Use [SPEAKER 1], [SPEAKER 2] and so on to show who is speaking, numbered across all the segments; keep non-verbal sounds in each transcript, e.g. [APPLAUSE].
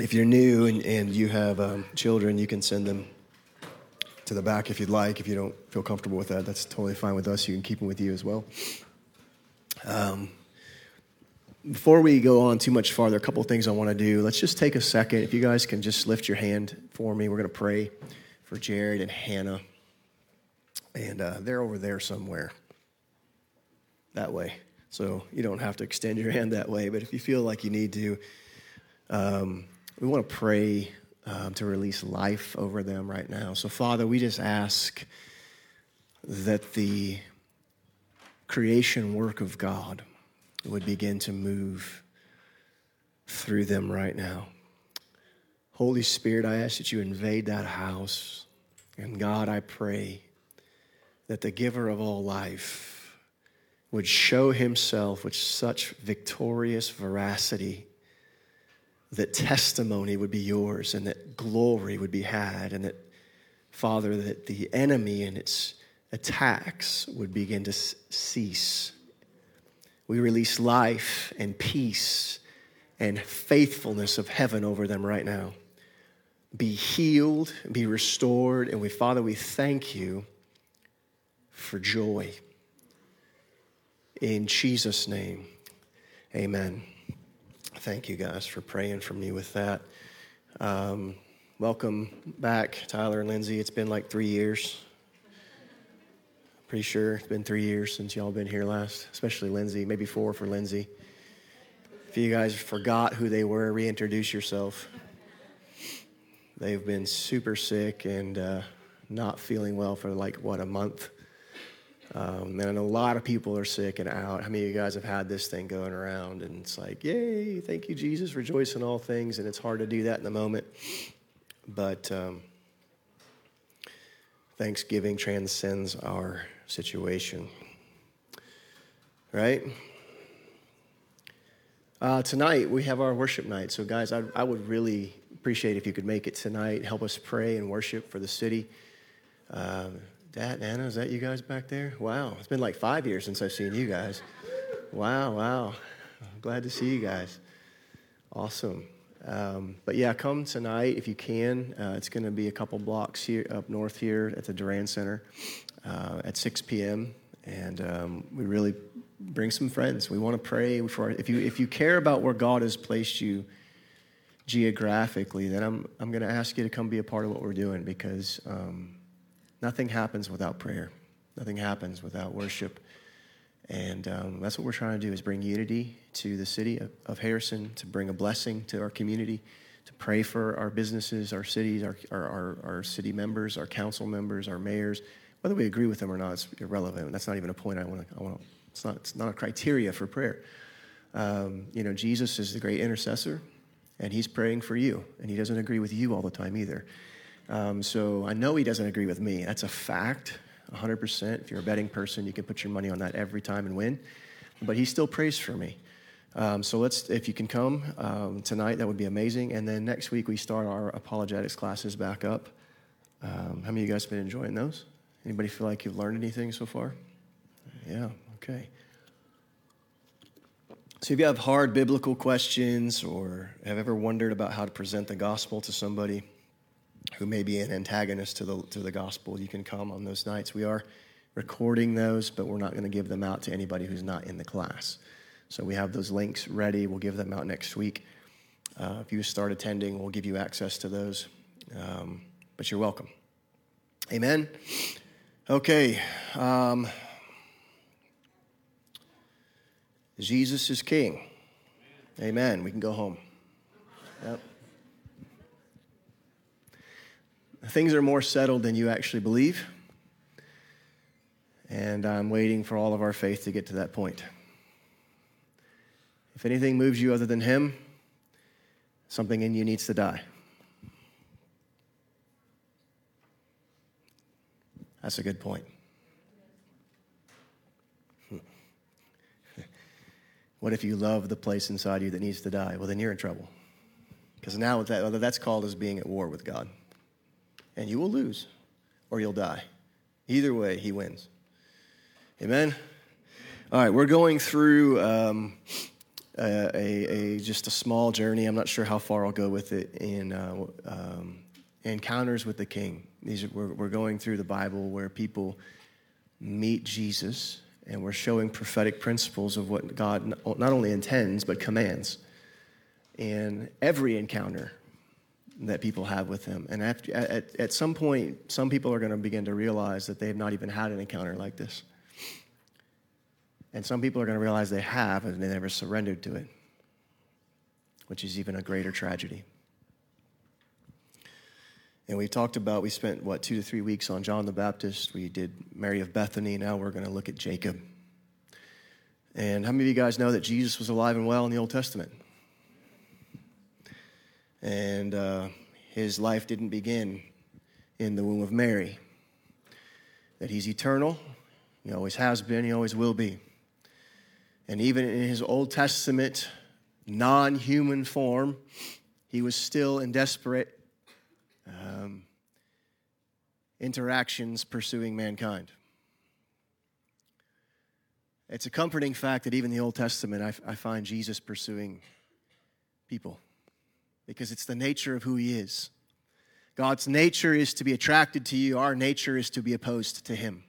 [SPEAKER 1] if you're new and, and you have um, children, you can send them to the back if you'd like. If you don't feel comfortable with that, that's totally fine with us. You can keep them with you as well. Um, before we go on too much farther, a couple things I want to do. Let's just take a second. If you guys can just lift your hand for me, we're going to pray for Jared and Hannah. And uh, they're over there somewhere. That way. So you don't have to extend your hand that way, but if you feel like you need to, um, we want to pray um, to release life over them right now. So, Father, we just ask that the creation work of God would begin to move through them right now. Holy Spirit, I ask that you invade that house. And God, I pray that the giver of all life would show himself with such victorious veracity that testimony would be yours and that glory would be had, and that, Father, that the enemy and its attacks would begin to cease. We release life and peace and faithfulness of heaven over them right now. Be healed, be restored, and we, Father, we thank you for joy. In Jesus' name, amen. Thank you guys for praying for me with that. Um, welcome back, Tyler and Lindsay. It's been like three years. Pretty sure it's been three years since y'all been here last, especially Lindsay, maybe four for Lindsay. If you guys forgot who they were, reintroduce yourself. They've been super sick and uh, not feeling well for like, what, a month? Um, and a lot of people are sick and out. How many of you guys have had this thing going around? And it's like, yay, thank you, Jesus, rejoice in all things. And it's hard to do that in the moment. But um, Thanksgiving transcends our situation. Right? Uh, tonight, we have our worship night. So, guys, I, I, would really appreciate if you could make it tonight. Help us pray and worship for the city. Um, Dad, Anna, is that you guys back there? Wow, it's been like five years since I've seen you guys. Wow, wow. Glad to see you guys. Awesome. Um, but yeah, come tonight if you can. Uh, it's going to be a couple blocks here up north here at the Durand Center uh, at 6 p.m. And um, we really bring some friends. We want to pray for. If you if you care about where God has placed you geographically, then I'm I'm going to ask you to come be a part of what we're doing because. Um, Nothing happens without prayer. Nothing happens without worship. And um, that's what we're trying to do is bring unity to the city of, of, Harrison, to bring a blessing to our community, to pray for our businesses, our cities, our, our, our, our city members, our council members, our mayors. Whether we agree with them or not, it's irrelevant. That's not even a point I want to, I want it's not, it's not a criteria for prayer. Um, you know, Jesus is the great intercessor, and he's praying for you, and he doesn't agree with you all the time either. Um, so I know he doesn't agree with me. That's a fact, 100%. If you're a betting person, you can put your money on that every time and win. But he still prays for me. Um, so let's, if you can come um, tonight, that would be amazing. And then next week we start our apologetics classes back up. Um, how many of you guys have been enjoying those? Anybody feel like you've learned anything so far? Yeah. Okay. So if you have hard biblical questions or have ever wondered about how to present the gospel to somebody, who may be an antagonist to the, to the gospel, you can come on those nights. We are recording those, but we're not going to give them out to anybody who's not in the class. So we have those links ready. We'll give them out next week. Uh, if you start attending, we'll give you access to those. Um, but you're welcome. Amen. Okay. Um, Jesus is King. Amen. We can go home. Yep. Things are more settled than you actually believe. And I'm waiting for all of our faith to get to that point. If anything moves you other than Him, something in you needs to die. That's a good point. Hmm. [LAUGHS] what if you love the place inside you that needs to die? Well, then you're in trouble. Because now that, that's called as being at war with God and you will lose or you'll die. Either way, he wins. Amen? All right, we're going through um, a, a, a, just a small journey. I'm not sure how far I'll go with it in uh, um, encounters with the King. These are, we're, we're going through the Bible where people meet Jesus, and we're showing prophetic principles of what God not only intends but commands. And every encounter that people have with Him, and after, at, at some point, some people are going to begin to realize that they have not even had an encounter like this. And some people are going to realize they have and they never surrendered to it, which is even a greater tragedy. And we talked about, we spent, what, two to three weeks on John the Baptist. We did Mary of Bethany. Now we're going to look at Jacob. And how many of you guys know that Jesus was alive and well in the Old Testament? And uh, his life didn't begin in the womb of Mary. That he's eternal, he always has been, he always will be. And even in his Old Testament non human form, he was still in desperate um, interactions pursuing mankind. It's a comforting fact that even in the Old Testament, I, I find Jesus pursuing people because it's the nature of who he is. God's nature is to be attracted to you, our nature is to be opposed to him.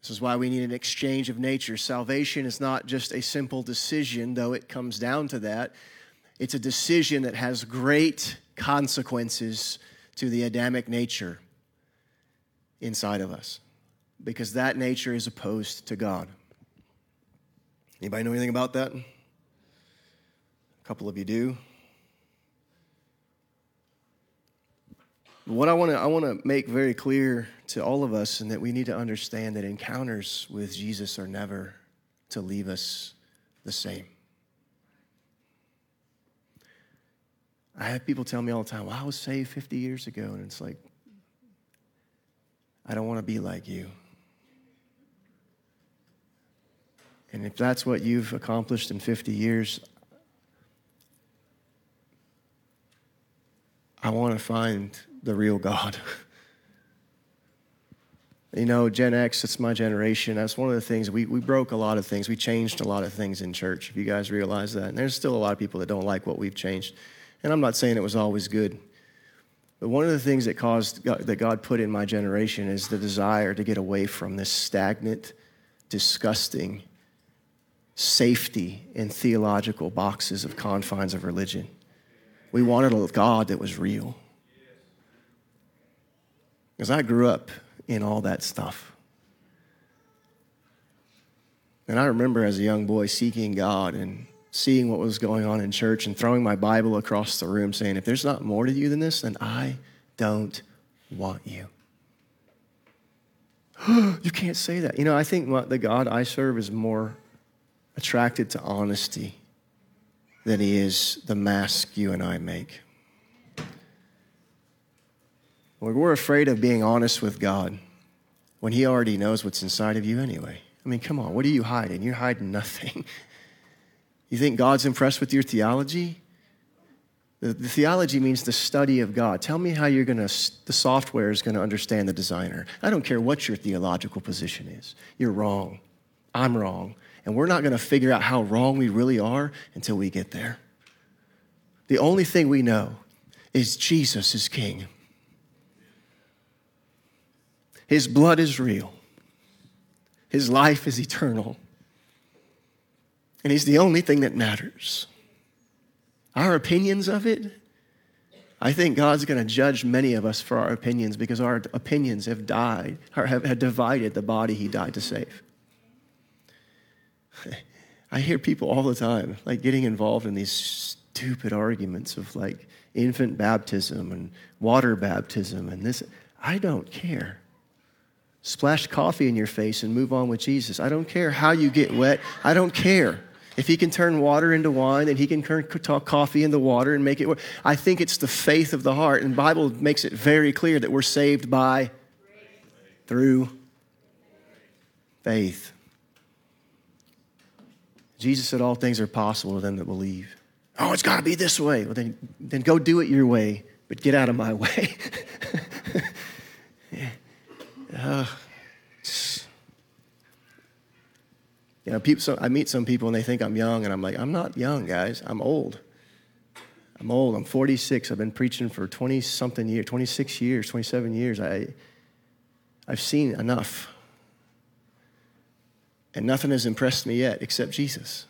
[SPEAKER 1] This is why we need an exchange of nature. Salvation is not just a simple decision, though it comes down to that. It's a decision that has great consequences to the Adamic nature inside of us because that nature is opposed to God. Anybody know anything about that? A couple of you do. What I want to I want to make very clear to all of us, and that we need to understand that encounters with Jesus are never to leave us the same. I have people tell me all the time, "Well, I was saved 50 years ago," and it's like, I don't want to be like you. And if that's what you've accomplished in 50 years, I want to find the real God. [LAUGHS] you know, Gen X, it's my generation. That's one of the things we, we broke a lot of things. We changed a lot of things in church, if you guys realize that. And there's still a lot of people that don't like what we've changed. And I'm not saying it was always good. But one of the things that caused that God put in my generation is the desire to get away from this stagnant, disgusting safety in theological boxes of confines of religion. We wanted a God that was real. Because I grew up in all that stuff. And I remember as a young boy seeking God and seeing what was going on in church and throwing my Bible across the room saying, if there's not more to you than this, then I don't want you. [GASPS] you can't say that. You know, I think the God I serve is more attracted to honesty than he is the mask you and I make. We're afraid of being honest with God when He already knows what's inside of you anyway. I mean, come on, what are you hiding? You're hiding nothing. [LAUGHS] you think God's impressed with your theology? The, the theology means the study of God. Tell me how you're going to, the software is going to understand the designer. I don't care what your theological position is. You're wrong. I'm wrong. And we're not going to figure out how wrong we really are until we get there. The only thing we know is Jesus is King. His blood is real, His life is eternal, and He's the only thing that matters. Our opinions of it, I think God's going to judge many of us for our opinions because our opinions have died, or have, have divided the body He died to save. [LAUGHS] I hear people all the time like getting involved in these stupid arguments of like infant baptism and water baptism and this. I don't care splash coffee in your face and move on with Jesus. I don't care how you get wet. I don't care. If he can turn water into wine and he can turn coffee into water and make it work. I think it's the faith of the heart. And Bible makes it very clear that we're saved by, through faith. Jesus said all things are possible to them that believe. Oh, it's got to be this way. Well, then, then go do it your way, but get out of my [LAUGHS] way. [LAUGHS] Uh, [SIGHS] You know, people, so I meet some people and they think I'm young, and I'm like, I'm not young, guys. I'm old. I'm old. I'm 46. I've been preaching for 20 something years, 26 years, 27 years. I, I've seen enough. And nothing has impressed me yet except Jesus.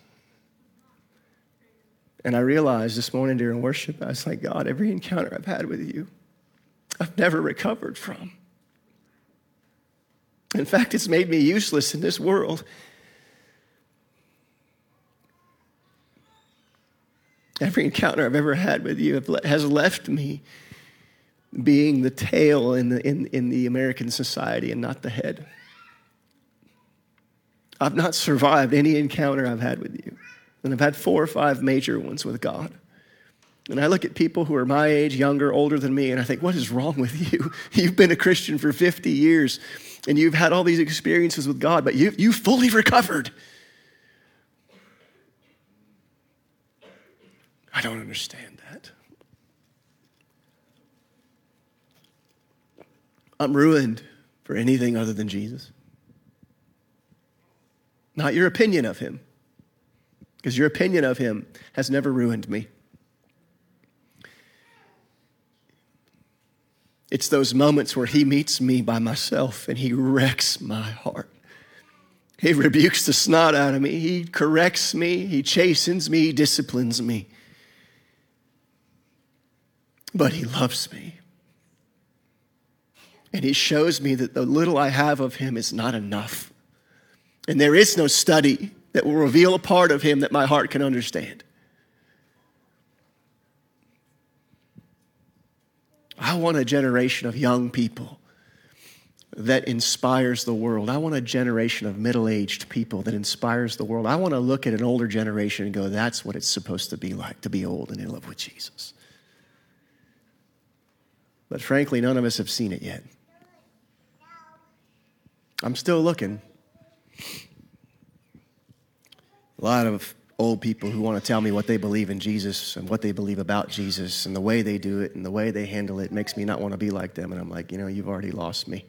[SPEAKER 1] And I realized this morning during worship, I was like, God, every encounter I've had with you, I've never recovered from. In fact, it's made me useless in this world. Every encounter I've ever had with you has left me being the tail in the, in, in the American society and not the head. I've not survived any encounter I've had with you. And I've had four or five major ones with God. And I look at people who are my age, younger, older than me, and I think, what is wrong with you? [LAUGHS] You've been a Christian for 50 years and you've had all these experiences with God, but you, you fully recovered. I don't understand that. I'm ruined for anything other than Jesus. Not your opinion of him, because your opinion of him has never ruined me. It's those moments where he meets me by myself and he wrecks my heart. He rebukes the snot out of me. He corrects me. He chastens me. He disciplines me. But he loves me. And he shows me that the little I have of him is not enough. And there is no study that will reveal a part of him that my heart can understand. I want a generation of young people that inspires the world. I want a generation of middle aged people that inspires the world. I want to look at an older generation and go, that's what it's supposed to be like to be old and in love with Jesus. But frankly, none of us have seen it yet. I'm still looking. A lot of old people who want to tell me what they believe in Jesus and what they believe about Jesus and the way they do it and the way they handle it makes me not want to be like them. And I'm like, you know, you've already lost me.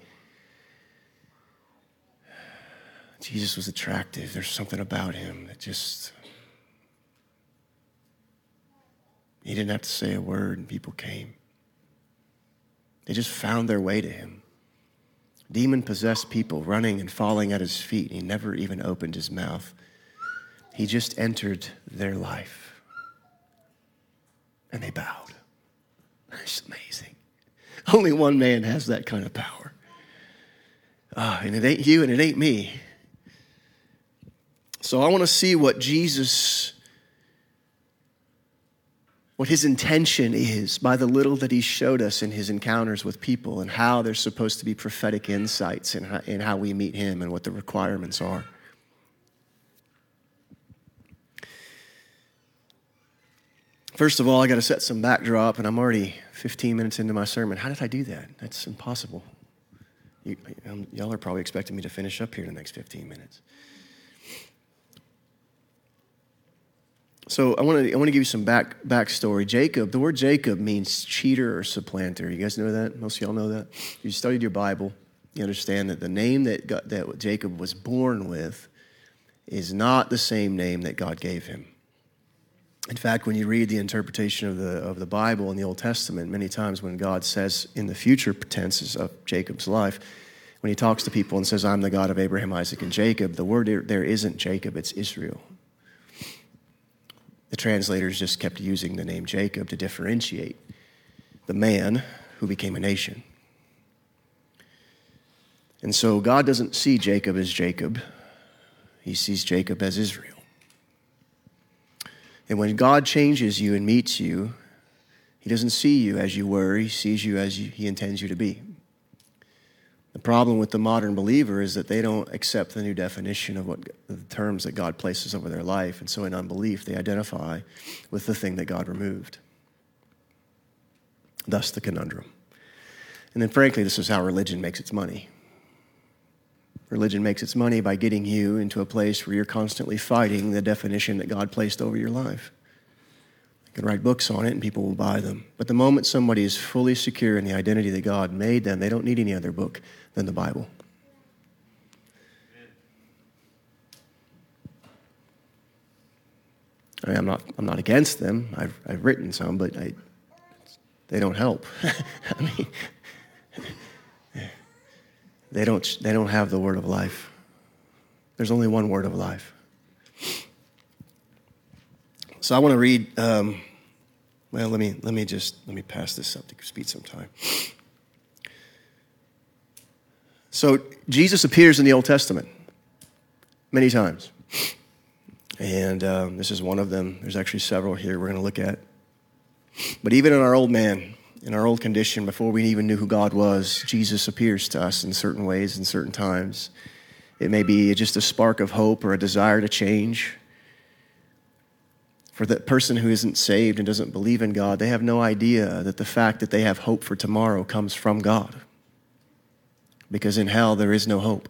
[SPEAKER 1] Jesus was attractive. There's something about him that just. He didn't have to say a word, and people came. They just found their way to him. Demon possessed people running and falling at his feet. He never even opened his mouth. He just entered their life and they bowed. It's amazing. Only one man has that kind of power. Ah, and it ain't you and it ain't me. So I want to see what Jesus, what his intention is by the little that he showed us in his encounters with people and how there's supposed to be prophetic insights in how, in how we meet him and what the requirements are. First of all, I got to set some backdrop, and I'm already 15 minutes into my sermon. How did I do that? That's impossible. You, um, y'all are probably expecting me to finish up here in the next 15 minutes. So I want to I want to give you some back backstory. Jacob, the word Jacob means cheater or supplanter. You guys know that? Most of y'all know that. If you studied your Bible, you understand that the name that that Jacob was born with is not the same name that God gave him. In fact, when you read the interpretation of the, of the Bible in the Old Testament, many times when God says in the future tenses of Jacob's life, when he talks to people and says, I'm the God of Abraham, Isaac, and Jacob, the word there isn't Jacob, it's Israel. The translators just kept using the name Jacob to differentiate the man who became a nation. And so God doesn't see Jacob as Jacob, he sees Jacob as Israel. And when God changes you and meets you, He doesn't see you as you were, He sees you as He intends you to be. The problem with the modern believer is that they don't accept the new definition of what the terms that God places over their life. And so in unbelief, they identify with the thing that God removed. Thus the conundrum. And then, frankly, this is how religion makes its money. Religion makes its money by getting you into a place where you're constantly fighting the definition that God placed over your life. You can write books on it and people will buy them. But the moment somebody is fully secure in the identity that God made them, they don't need any other book than the Bible. I mean, I'm not, I'm not against them. I've, I've written some, but I, they don't help. [LAUGHS] I mean, they don't, they don't have the word of life. There's only one word of life. So I want to read. Um, well, let me let me just let me pass this up to speed some time. So Jesus appears in the Old Testament many times, and um, this is one of them. There's actually several here we're going to look at. But even in our old man, in our old condition, before we even knew who God was, Jesus appears to us in certain ways, in certain times. It may be just a spark of hope or a desire to change. For that person who isn't saved and doesn't believe in God, they have no idea that the fact that they have hope for tomorrow comes from God. Because in hell, there is no hope.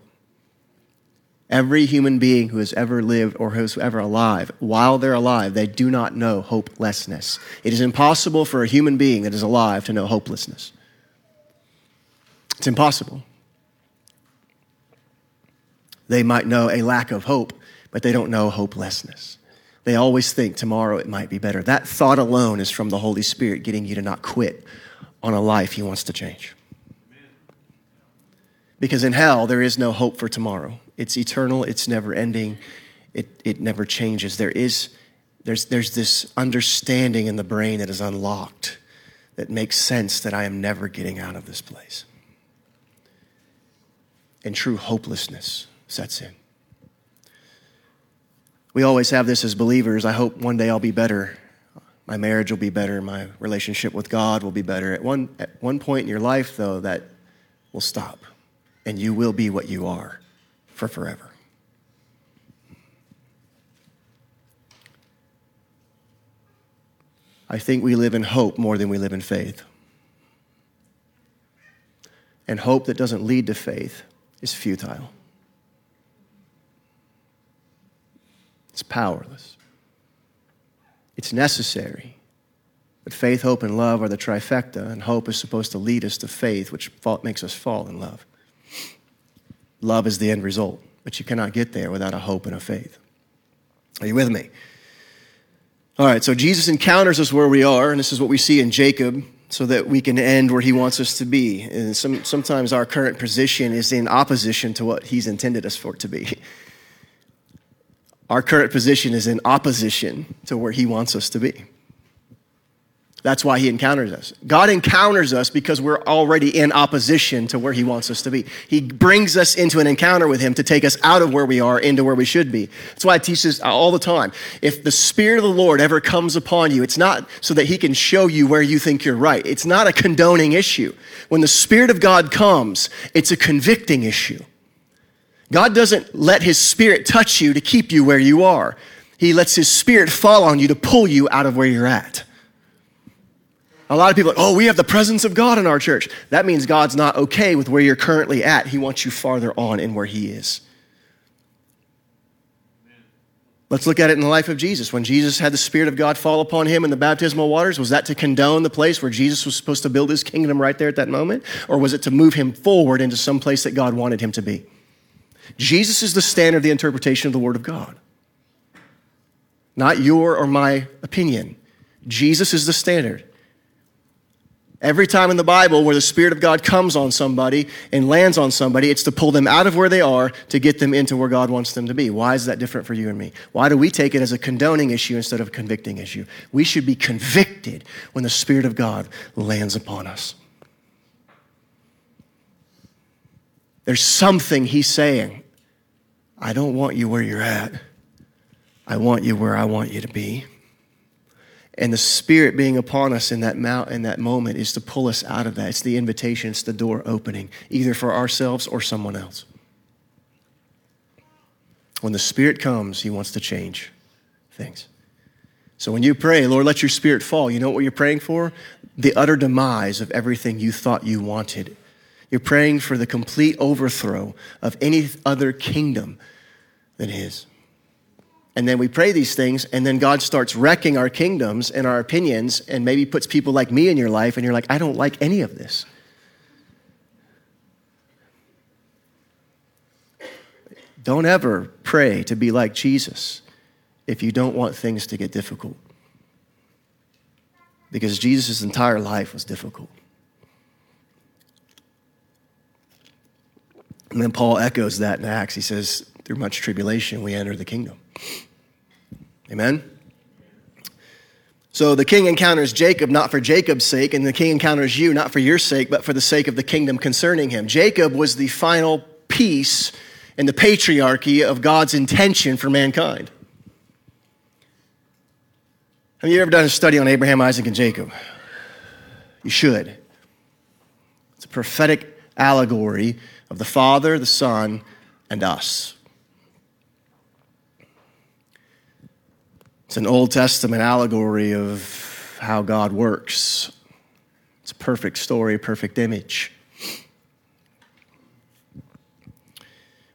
[SPEAKER 1] Every human being who has ever lived or who's ever alive, while they're alive, they do not know hopelessness. It is impossible for a human being that is alive to know hopelessness. It's impossible. They might know a lack of hope, but they don't know hopelessness. They always think tomorrow it might be better. That thought alone is from the Holy Spirit getting you to not quit on a life He wants to change. Because in hell, there is no hope for tomorrow. It's eternal, it's never ending, it, it never changes. There is, there's, there's this understanding in the brain that is unlocked that makes sense that I am never getting out of this place. And true hopelessness sets in. We always have this as believers. I hope one day I'll be better. My marriage will be better. My relationship with God will be better. At one, at one point in your life, though, that will stop, and you will be what you are for forever. I think we live in hope more than we live in faith. And hope that doesn't lead to faith is futile. It's powerless. It's necessary. But faith, hope, and love are the trifecta, and hope is supposed to lead us to faith, which makes us fall in love. Love is the end result, but you cannot get there without a hope and a faith. Are you with me? All right, so Jesus encounters us where we are, and this is what we see in Jacob, so that we can end where he wants us to be. And some, sometimes our current position is in opposition to what he's intended us for it to be. [LAUGHS] Our current position is in opposition to where He wants us to be. That's why He encounters us. God encounters us because we're already in opposition to where He wants us to be. He brings us into an encounter with Him to take us out of where we are into where we should be. That's why I teach this all the time. If the Spirit of the Lord ever comes upon you, it's not so that He can show you where you think you're right. It's not a condoning issue. When the Spirit of God comes, it's a convicting issue. God doesn't let his spirit touch you to keep you where you are. He lets his spirit fall on you to pull you out of where you're at. A lot of people are like, oh, we have the presence of God in our church. That means God's not okay with where you're currently at. He wants you farther on in where he is. Let's look at it in the life of Jesus. When Jesus had the Spirit of God fall upon him in the baptismal waters, was that to condone the place where Jesus was supposed to build his kingdom right there at that moment? Or was it to move him forward into some place that God wanted him to be? Jesus is the standard of the interpretation of the Word of God. Not your or my opinion. Jesus is the standard. Every time in the Bible where the Spirit of God comes on somebody and lands on somebody, it's to pull them out of where they are to get them into where God wants them to be. Why is that different for you and me? Why do we take it as a condoning issue instead of a convicting issue? We should be convicted when the Spirit of God lands upon us. There's something He's saying. I don't want you where you're at. I want you where I want you to be. And the Spirit being upon us in that, mount, in that moment is to pull us out of that. It's the invitation, it's the door opening, either for ourselves or someone else. When the Spirit comes, He wants to change things. So when you pray, Lord, let your Spirit fall, you know what you're praying for? The utter demise of everything you thought you wanted. You're praying for the complete overthrow of any other kingdom than His. And then we pray these things, and then God starts wrecking our kingdoms and our opinions, and maybe puts people like me in your life, and you're like, I don't like any of this. Don't ever pray to be like Jesus if you don't want things to get difficult. Because Jesus' entire life was difficult. And then Paul echoes that in Acts. He says, through much tribulation, we enter the kingdom. Amen? So the king encounters Jacob not for Jacob's sake, and the king encounters you not for your sake, but for the sake of the kingdom concerning him. Jacob was the final piece in the patriarchy of God's intention for mankind. Have you ever done a study on Abraham, Isaac, and Jacob? You should. It's a prophetic allegory of the Father, the Son, and us. It's an Old Testament allegory of how God works. It's a perfect story, a perfect image.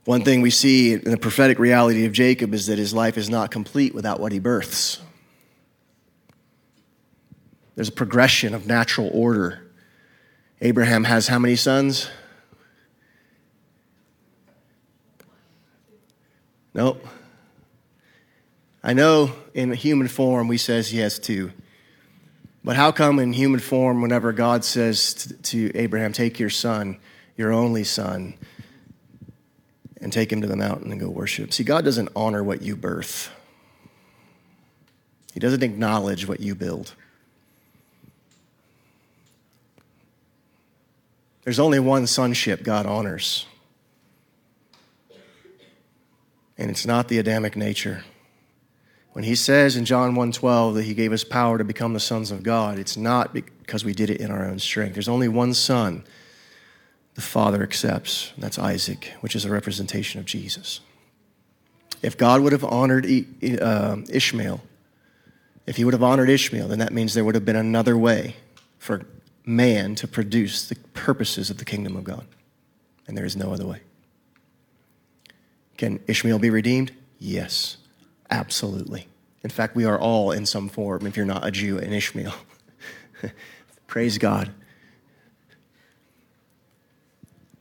[SPEAKER 1] One thing we see in the prophetic reality of Jacob is that his life is not complete without what he births. There's a progression of natural order. Abraham has how many sons? Nope. I know in human form we says he has two. But how come in human form, whenever God says to Abraham, take your son, your only son, and take him to the mountain and go worship? See, God doesn't honor what you birth. He doesn't acknowledge what you build. There's only one sonship God honors, and it's not the Adamic nature. When he says in John 1:12 that he gave us power to become the sons of God, it's not because we did it in our own strength. There's only one son the Father accepts, that's Isaac, which is a representation of Jesus. If God would have honored uh, Ishmael, if he would have honored Ishmael, then that means there would have been another way for man to produce the purposes of the kingdom of God. And there is no other way. Can Ishmael be redeemed? Yes. Absolutely. In fact, we are all in some form, if you're not a Jew, an Ishmael. [LAUGHS] Praise God.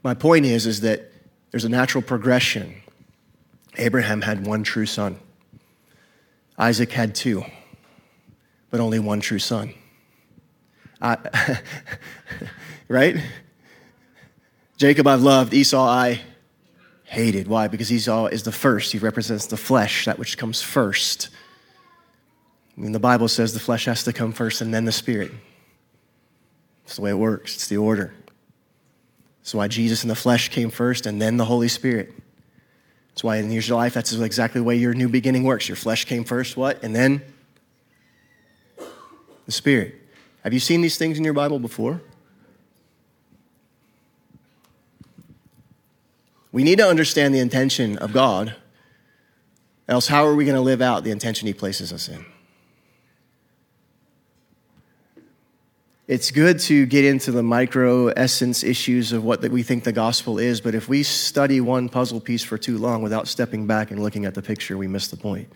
[SPEAKER 1] My point is, is that there's a natural progression. Abraham had one true son. Isaac had two, but only one true son. I, [LAUGHS] right? Jacob I've loved, Esau I hated. Why? Because Esau is the first. He represents the flesh, that which comes first. I mean, the Bible says the flesh has to come first and then the spirit. It's the way it works, it's the order. That's why Jesus in the flesh came first and then the Holy Spirit. That's why in your life, that's exactly the way your new beginning works. Your flesh came first, what? And then the Spirit. Have you seen these things in your Bible before? We need to understand the intention of God, else, how are we going to live out the intention He places us in? It's good to get into the micro essence issues of what we think the gospel is, but if we study one puzzle piece for too long without stepping back and looking at the picture, we miss the point.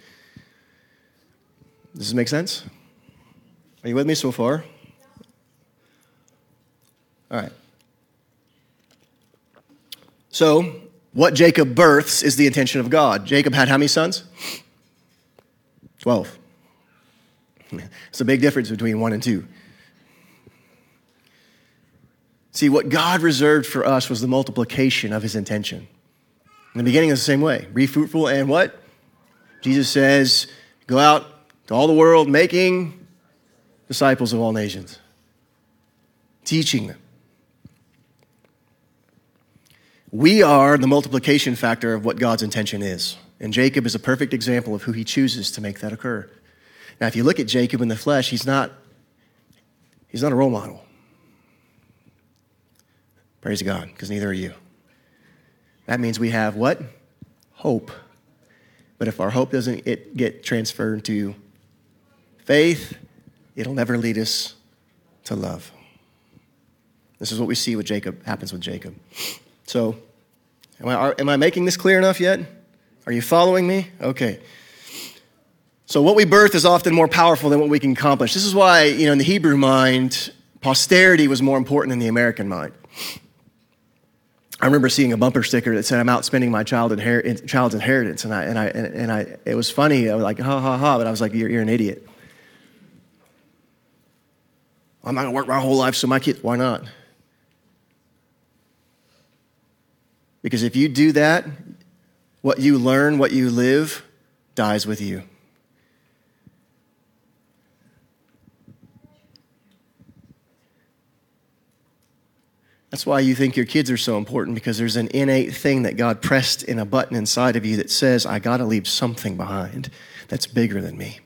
[SPEAKER 1] Does this make sense? Are you with me so far? All right. So, what Jacob births is the intention of God. Jacob had how many sons? 12. [LAUGHS] It's a big difference between one and two. See, what God reserved for us was the multiplication of his intention. In the beginning, it's the same way be fruitful and what? Jesus says, go out to all the world making disciples of all nations, teaching them we are the multiplication factor of what God's intention is. And Jacob is a perfect example of who he chooses to make that occur. Now, if you look at Jacob in the flesh, he's not, he's not a role model. Praise God, because neither are you. That means we have what? Hope. But if our hope doesn't it get transferred to faith, it'll never lead us to love. This is what we see with Jacob happens with Jacob. So, am I, am I making this clear enough yet? Are you following me? Okay. So, what we birth is often more powerful than what we can accomplish. This is why, you know, in the Hebrew mind, posterity was more important than the American mind. I remember seeing a bumper sticker that said, "I'm out spending my child inher- child's inheritance," and I and I and I. It was funny. I was like, "Ha ha ha!" But I was like, "You're, you're an idiot." I'm not gonna work my whole life so my kids. Why not? Because if you do that, what you learn, what you live, dies with you. That's why you think your kids are so important because there's an innate thing that God pressed in a button inside of you that says, I got to leave something behind that's bigger than me,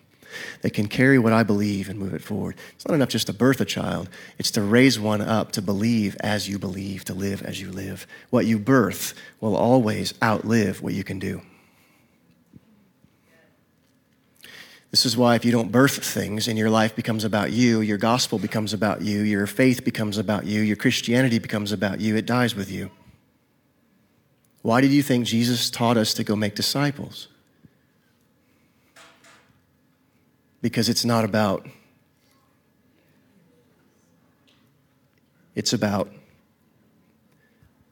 [SPEAKER 1] that can carry what I believe and move it forward. It's not enough just to birth a child, it's to raise one up to believe as you believe, to live as you live. What you birth will always outlive what you can do. This is why if you don't birth things and your life becomes about you, your gospel becomes about you, your faith becomes about you, your Christianity becomes about you, it dies with you. Why did you think Jesus taught us to go make disciples? Because it's not about, it's about,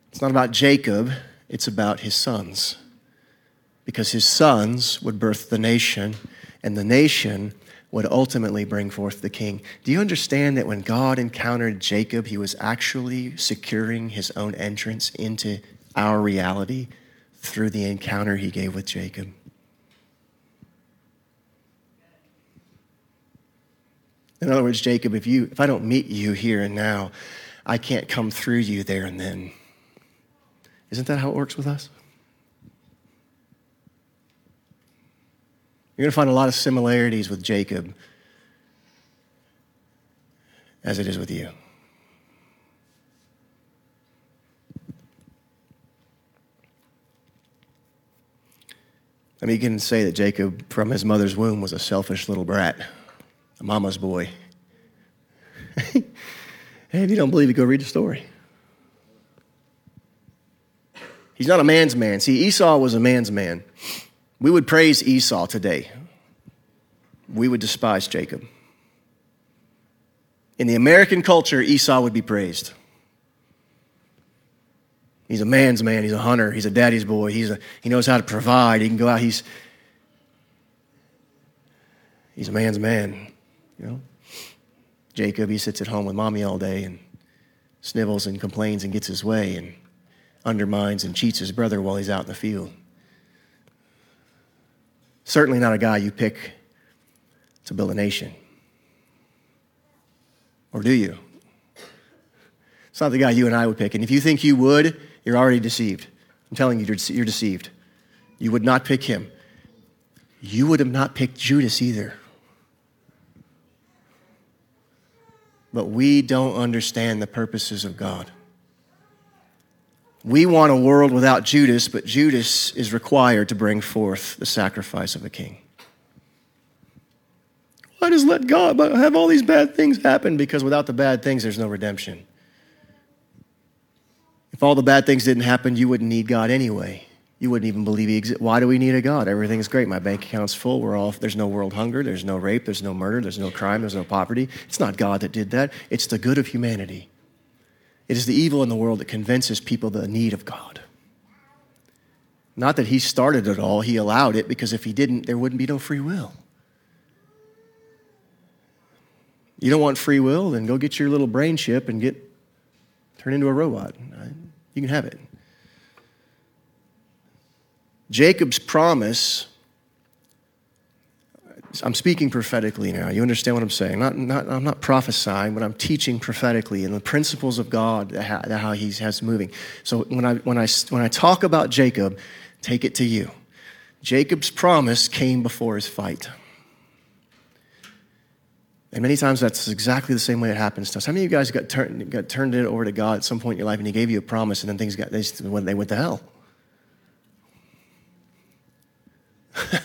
[SPEAKER 1] it's not about Jacob, it's about his sons. Because his sons would birth the nation and the nation would ultimately bring forth the king. Do you understand that when God encountered Jacob, he was actually securing his own entrance into our reality through the encounter he gave with Jacob? In other words, Jacob, if you if I don't meet you here and now, I can't come through you there and then. Isn't that how it works with us? You're going to find a lot of similarities with Jacob as it is with you. I mean, you can say that Jacob, from his mother's womb, was a selfish little brat, a mama's boy. [LAUGHS] hey, if you don't believe it, go read the story. He's not a man's man. See, Esau was a man's man. We would praise Esau today. We would despise Jacob. In the American culture, Esau would be praised. He's a man's man. He's a hunter. He's a daddy's boy. He's a, he knows how to provide. He can go out. He's, he's a man's man. You know? Jacob, he sits at home with mommy all day and snivels and complains and gets his way and undermines and cheats his brother while he's out in the field. Certainly not a guy you pick to build a nation. Or do you? It's not the guy you and I would pick. And if you think you would, you're already deceived. I'm telling you, you're deceived. You would not pick him. You would have not picked Judas either. But we don't understand the purposes of God. We want a world without Judas, but Judas is required to bring forth the sacrifice of a king. Why does let God have all these bad things happen? Because without the bad things, there's no redemption. If all the bad things didn't happen, you wouldn't need God anyway. You wouldn't even believe he exists. Why do we need a God? Everything's great. My bank account's full. We're all, there's no world hunger. There's no rape. There's no murder. There's no crime. There's no poverty. It's not God that did that. It's the good of humanity. It is the evil in the world that convinces people the need of God. Not that he started it all, he allowed it because if he didn't, there wouldn't be no free will. You don't want free will, then go get your little brain chip and get turn into a robot. Uh, you can have it. Jacob's promise I'm speaking prophetically now. You understand what I'm saying? Not, not, I'm not prophesying, but I'm teaching prophetically and the principles of God, how, how He has moving. So when I, when, I, when I talk about Jacob, take it to you. Jacob's promise came before his fight. And many times that's exactly the same way it happens to us. How many of you guys got, turn, got turned it over to God at some point in your life and He gave you a promise and then things got, they, they went to hell? [LAUGHS]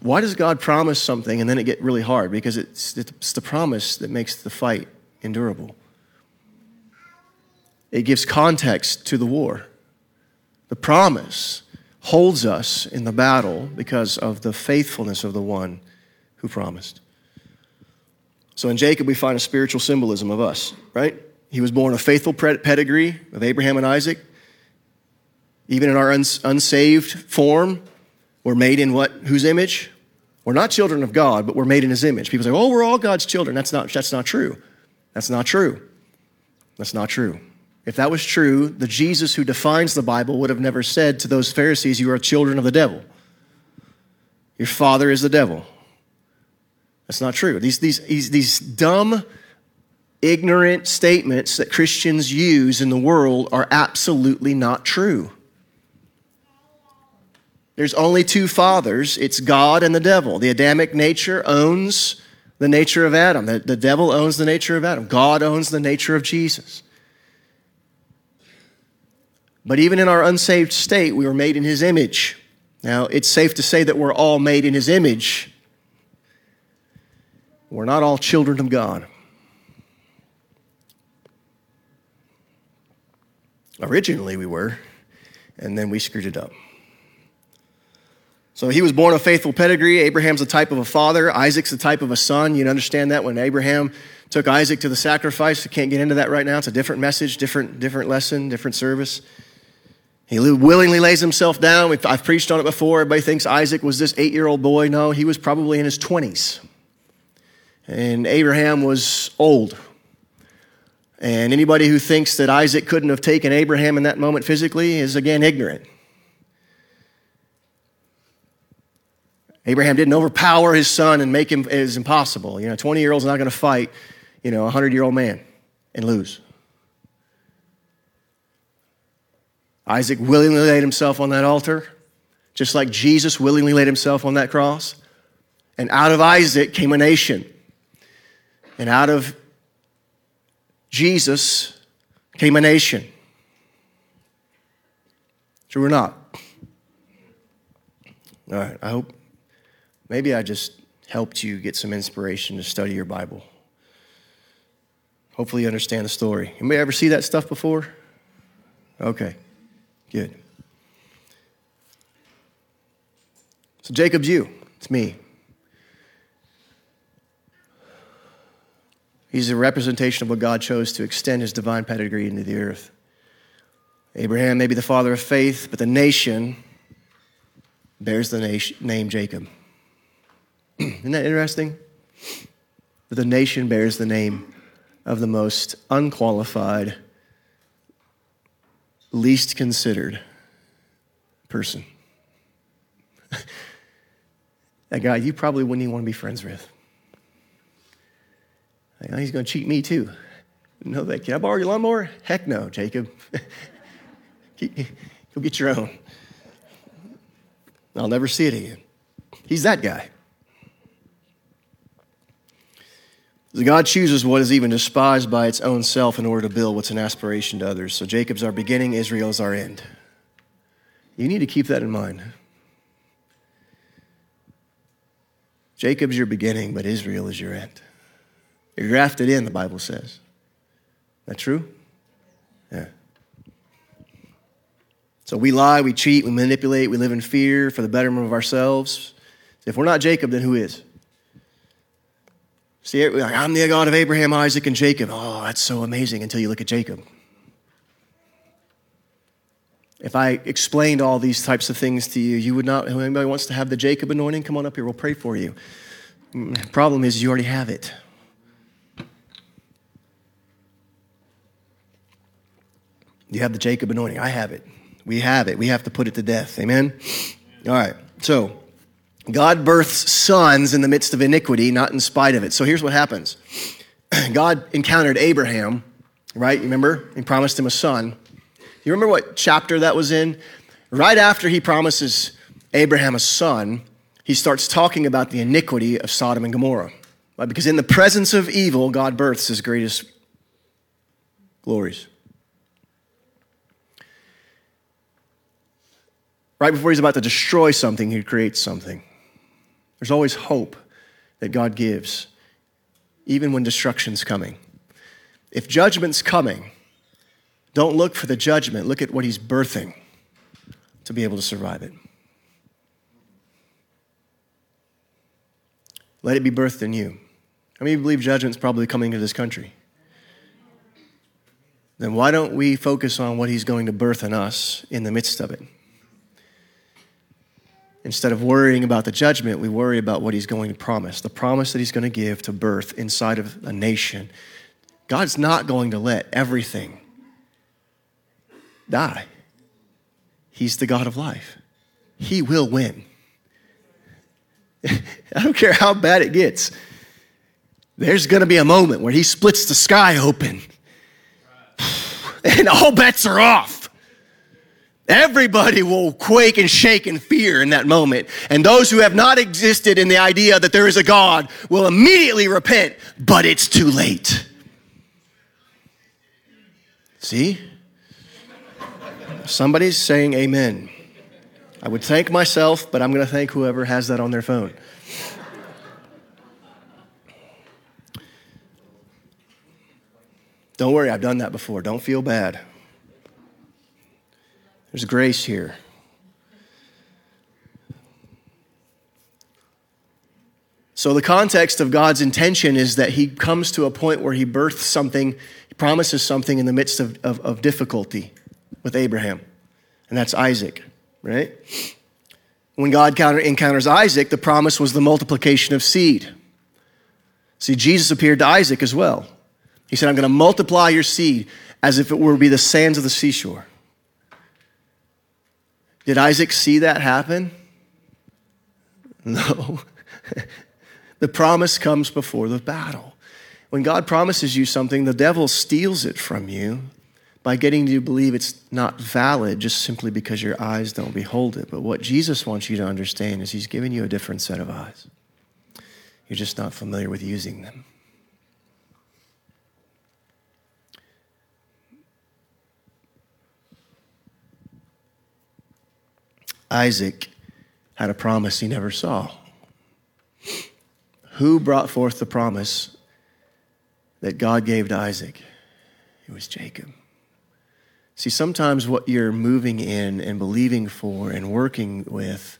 [SPEAKER 1] Why does God promise something and then it get really hard? Because it's, it's the promise that makes the fight endurable. It gives context to the war. The promise holds us in the battle because of the faithfulness of the one who promised. So in Jacob, we find a spiritual symbolism of us, right? He was born a faithful pedigree of Abraham and Isaac. Even in our uns- unsaved form, we're made in what? Whose image? We're not children of God, but we're made in his image. People say, oh, we're all God's children. That's not, that's not true. That's not true. That's not true. If that was true, the Jesus who defines the Bible would have never said to those Pharisees, You are children of the devil. Your father is the devil. That's not true. These, these, these, these dumb, ignorant statements that Christians use in the world are absolutely not true. There's only two fathers it's God and the devil. The Adamic nature owns the nature of Adam, the, the devil owns the nature of Adam, God owns the nature of Jesus. But even in our unsaved state, we were made in his image. Now, it's safe to say that we're all made in his image. We're not all children of God. Originally, we were, and then we screwed it up. So he was born of faithful pedigree. Abraham's the type of a father. Isaac's the type of a son. You'd understand that when Abraham took Isaac to the sacrifice. I can't get into that right now. It's a different message, different, different lesson, different service. He willingly lays himself down. I've preached on it before. Everybody thinks Isaac was this eight year old boy. No, he was probably in his 20s. And Abraham was old. And anybody who thinks that Isaac couldn't have taken Abraham in that moment physically is again ignorant. Abraham didn't overpower his son and make him as impossible. You know, 20 year old's not going to fight, you know, a 100 year old man and lose. Isaac willingly laid himself on that altar, just like Jesus willingly laid himself on that cross. And out of Isaac came a nation. And out of Jesus came a nation. True or not? All right, I hope Maybe I just helped you get some inspiration to study your Bible. Hopefully, you understand the story. Anybody ever see that stuff before? Okay, good. So, Jacob's you, it's me. He's a representation of what God chose to extend his divine pedigree into the earth. Abraham may be the father of faith, but the nation bears the name Jacob. [CLEARS THROAT] Isn't that interesting? That the nation bears the name of the most unqualified, least considered person. [LAUGHS] that guy you probably wouldn't even want to be friends with. Oh, he's going to cheat me too. No, that can I borrow your lawnmower? Heck no, Jacob. [LAUGHS] Go get your own. I'll never see it again. He's that guy. God chooses what is even despised by its own self in order to build what's an aspiration to others. So Jacob's our beginning, Israel is our end. You need to keep that in mind. Jacob's your beginning, but Israel is your end. You're grafted in, the Bible says. That true? Yeah. So we lie, we cheat, we manipulate, we live in fear for the betterment of ourselves. If we're not Jacob, then who is? See, like, I'm the God of Abraham, Isaac, and Jacob. Oh, that's so amazing until you look at Jacob. If I explained all these types of things to you, you would not, anybody wants to have the Jacob anointing, come on up here, we'll pray for you. Mm, problem is, you already have it. You have the Jacob anointing. I have it. We have it. We have to put it to death. Amen? All right. So, God births sons in the midst of iniquity, not in spite of it. So here's what happens [CLEARS THROAT] God encountered Abraham, right? You remember? He promised him a son. You remember what chapter that was in? Right after he promises Abraham a son, he starts talking about the iniquity of Sodom and Gomorrah. Right? Because in the presence of evil, God births his greatest glories. Right before he's about to destroy something, he creates something. There's always hope that God gives, even when destruction's coming. If judgment's coming, don't look for the judgment, look at what He's birthing to be able to survive it. Let it be birthed in you. How many believe judgment's probably coming to this country? then why don't we focus on what he's going to birth in us in the midst of it? Instead of worrying about the judgment, we worry about what he's going to promise, the promise that he's going to give to birth inside of a nation. God's not going to let everything die. He's the God of life. He will win. [LAUGHS] I don't care how bad it gets. There's going to be a moment where he splits the sky open [SIGHS] and all bets are off. Everybody will quake and shake in fear in that moment. And those who have not existed in the idea that there is a God will immediately repent, but it's too late. See? Somebody's saying amen. I would thank myself, but I'm going to thank whoever has that on their phone. Don't worry, I've done that before. Don't feel bad. There's grace here. So, the context of God's intention is that He comes to a point where He births something, He promises something in the midst of, of, of difficulty with Abraham, and that's Isaac, right? When God encounters Isaac, the promise was the multiplication of seed. See, Jesus appeared to Isaac as well. He said, I'm going to multiply your seed as if it were to be the sands of the seashore. Did Isaac see that happen? [LAUGHS] No. [LAUGHS] the promise comes before the battle. When God promises you something, the devil steals it from you by getting you to believe it's not valid just simply because your eyes don't behold it. But what Jesus wants you to understand is he's given you a different set of eyes. You're just not familiar with using them. Isaac had a promise he never saw. Who brought forth the promise that God gave to Isaac? It was Jacob. See, sometimes what you're moving in and believing for and working with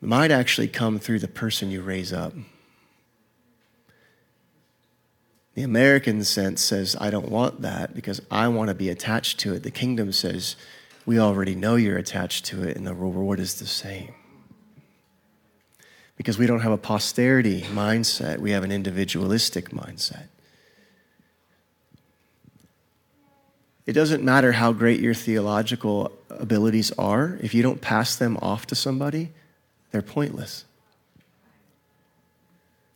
[SPEAKER 1] might actually come through the person you raise up. The American sense says, I don't want that because I want to be attached to it. The kingdom says, we already know you're attached to it, and the reward is the same. Because we don't have a posterity mindset, we have an individualistic mindset. It doesn't matter how great your theological abilities are, if you don't pass them off to somebody, they're pointless.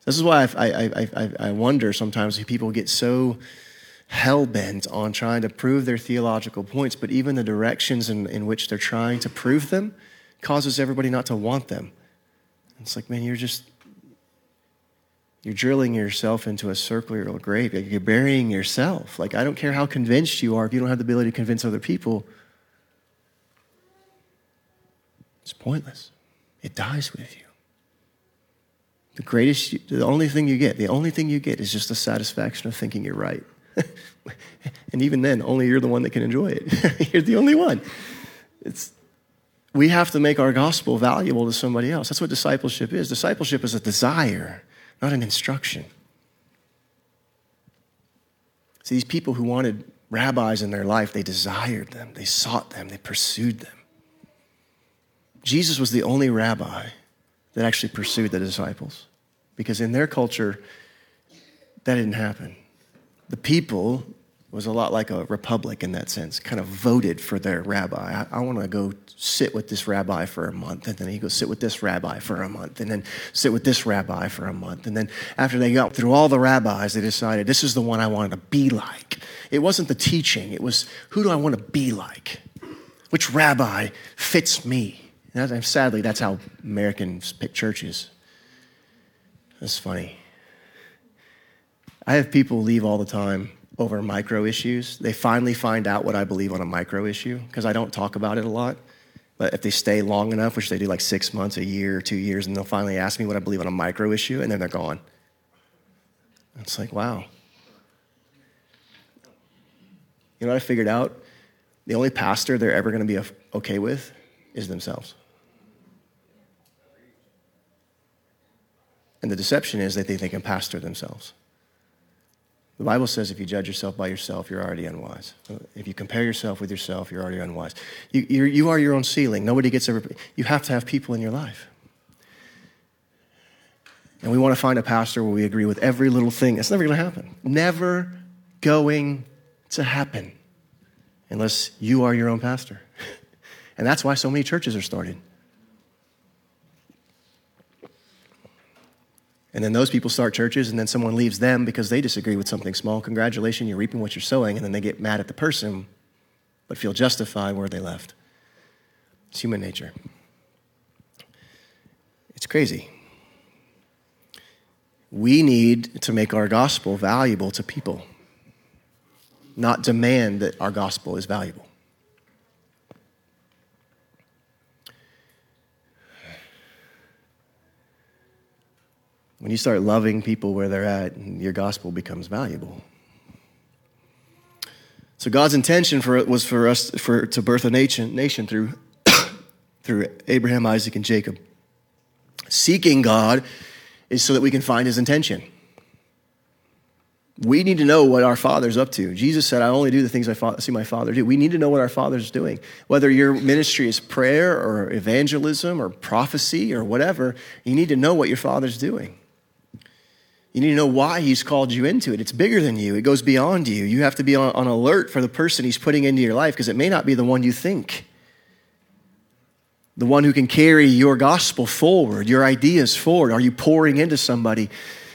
[SPEAKER 1] This is why I, I, I, I wonder sometimes people get so hell bent on trying to prove their theological points, but even the directions in, in which they're trying to prove them causes everybody not to want them. It's like, man, you're just, you're drilling yourself into a circular grave. You're burying yourself. Like, I don't care how convinced you are if you don't have the ability to convince other people. It's pointless. It dies with you. The greatest, the only thing you get, the only thing you get is just the satisfaction of thinking you're right. [LAUGHS] and even then, only you're the one that can enjoy it. [LAUGHS] you're the only one. It's, we have to make our gospel valuable to somebody else. That's what discipleship is. Discipleship is a desire, not an instruction. See, these people who wanted rabbis in their life, they desired them, they sought them, they pursued them. Jesus was the only rabbi that actually pursued the disciples because in their culture, that didn't happen the people was a lot like a republic in that sense, kind of voted for their rabbi. I, I want to go sit with this rabbi for a month, and then he goes sit with this rabbi for a month, and then sit with this rabbi for a month. And then after they got through all the rabbis, they decided this is the one I wanted to be like. It wasn't the teaching, it was who do I want to be like? Which rabbi fits me? And sadly, that's how Americans pick churches. That's funny. I have people leave all the time over micro issues. They finally find out what I believe on a micro issue because I don't talk about it a lot. But if they stay long enough, which they do like six months, a year, two years, and they'll finally ask me what I believe on a micro issue, and then they're gone. It's like, wow. You know what I figured out? The only pastor they're ever going to be okay with is themselves. And the deception is that they think they can pastor themselves. The Bible says if you judge yourself by yourself, you're already unwise. If you compare yourself with yourself, you're already unwise. You, you are your own ceiling. Nobody gets ever. You have to have people in your life. And we want to find a pastor where we agree with every little thing. It's never going to happen. Never going to happen unless you are your own pastor. [LAUGHS] And that's why so many churches are started. And then those people start churches, and then someone leaves them because they disagree with something small. Congratulations, you're reaping what you're sowing. And then they get mad at the person, but feel justified where they left. It's human nature. It's crazy. We need to make our gospel valuable to people, not demand that our gospel is valuable. When you start loving people where they're at, your gospel becomes valuable. So God's intention for it was for us for to birth a nation, nation through [COUGHS] through Abraham, Isaac, and Jacob. Seeking God is so that we can find his intention. We need to know what our Father's up to. Jesus said, I only do the things I see my Father do. We need to know what our Father's doing. Whether your ministry is prayer or evangelism or prophecy or whatever, you need to know what your Father's doing. You need to know why he's called you into it. It's bigger than you, it goes beyond you. You have to be on, on alert for the person he's putting into your life because it may not be the one you think. The one who can carry your gospel forward, your ideas forward. Are you pouring into somebody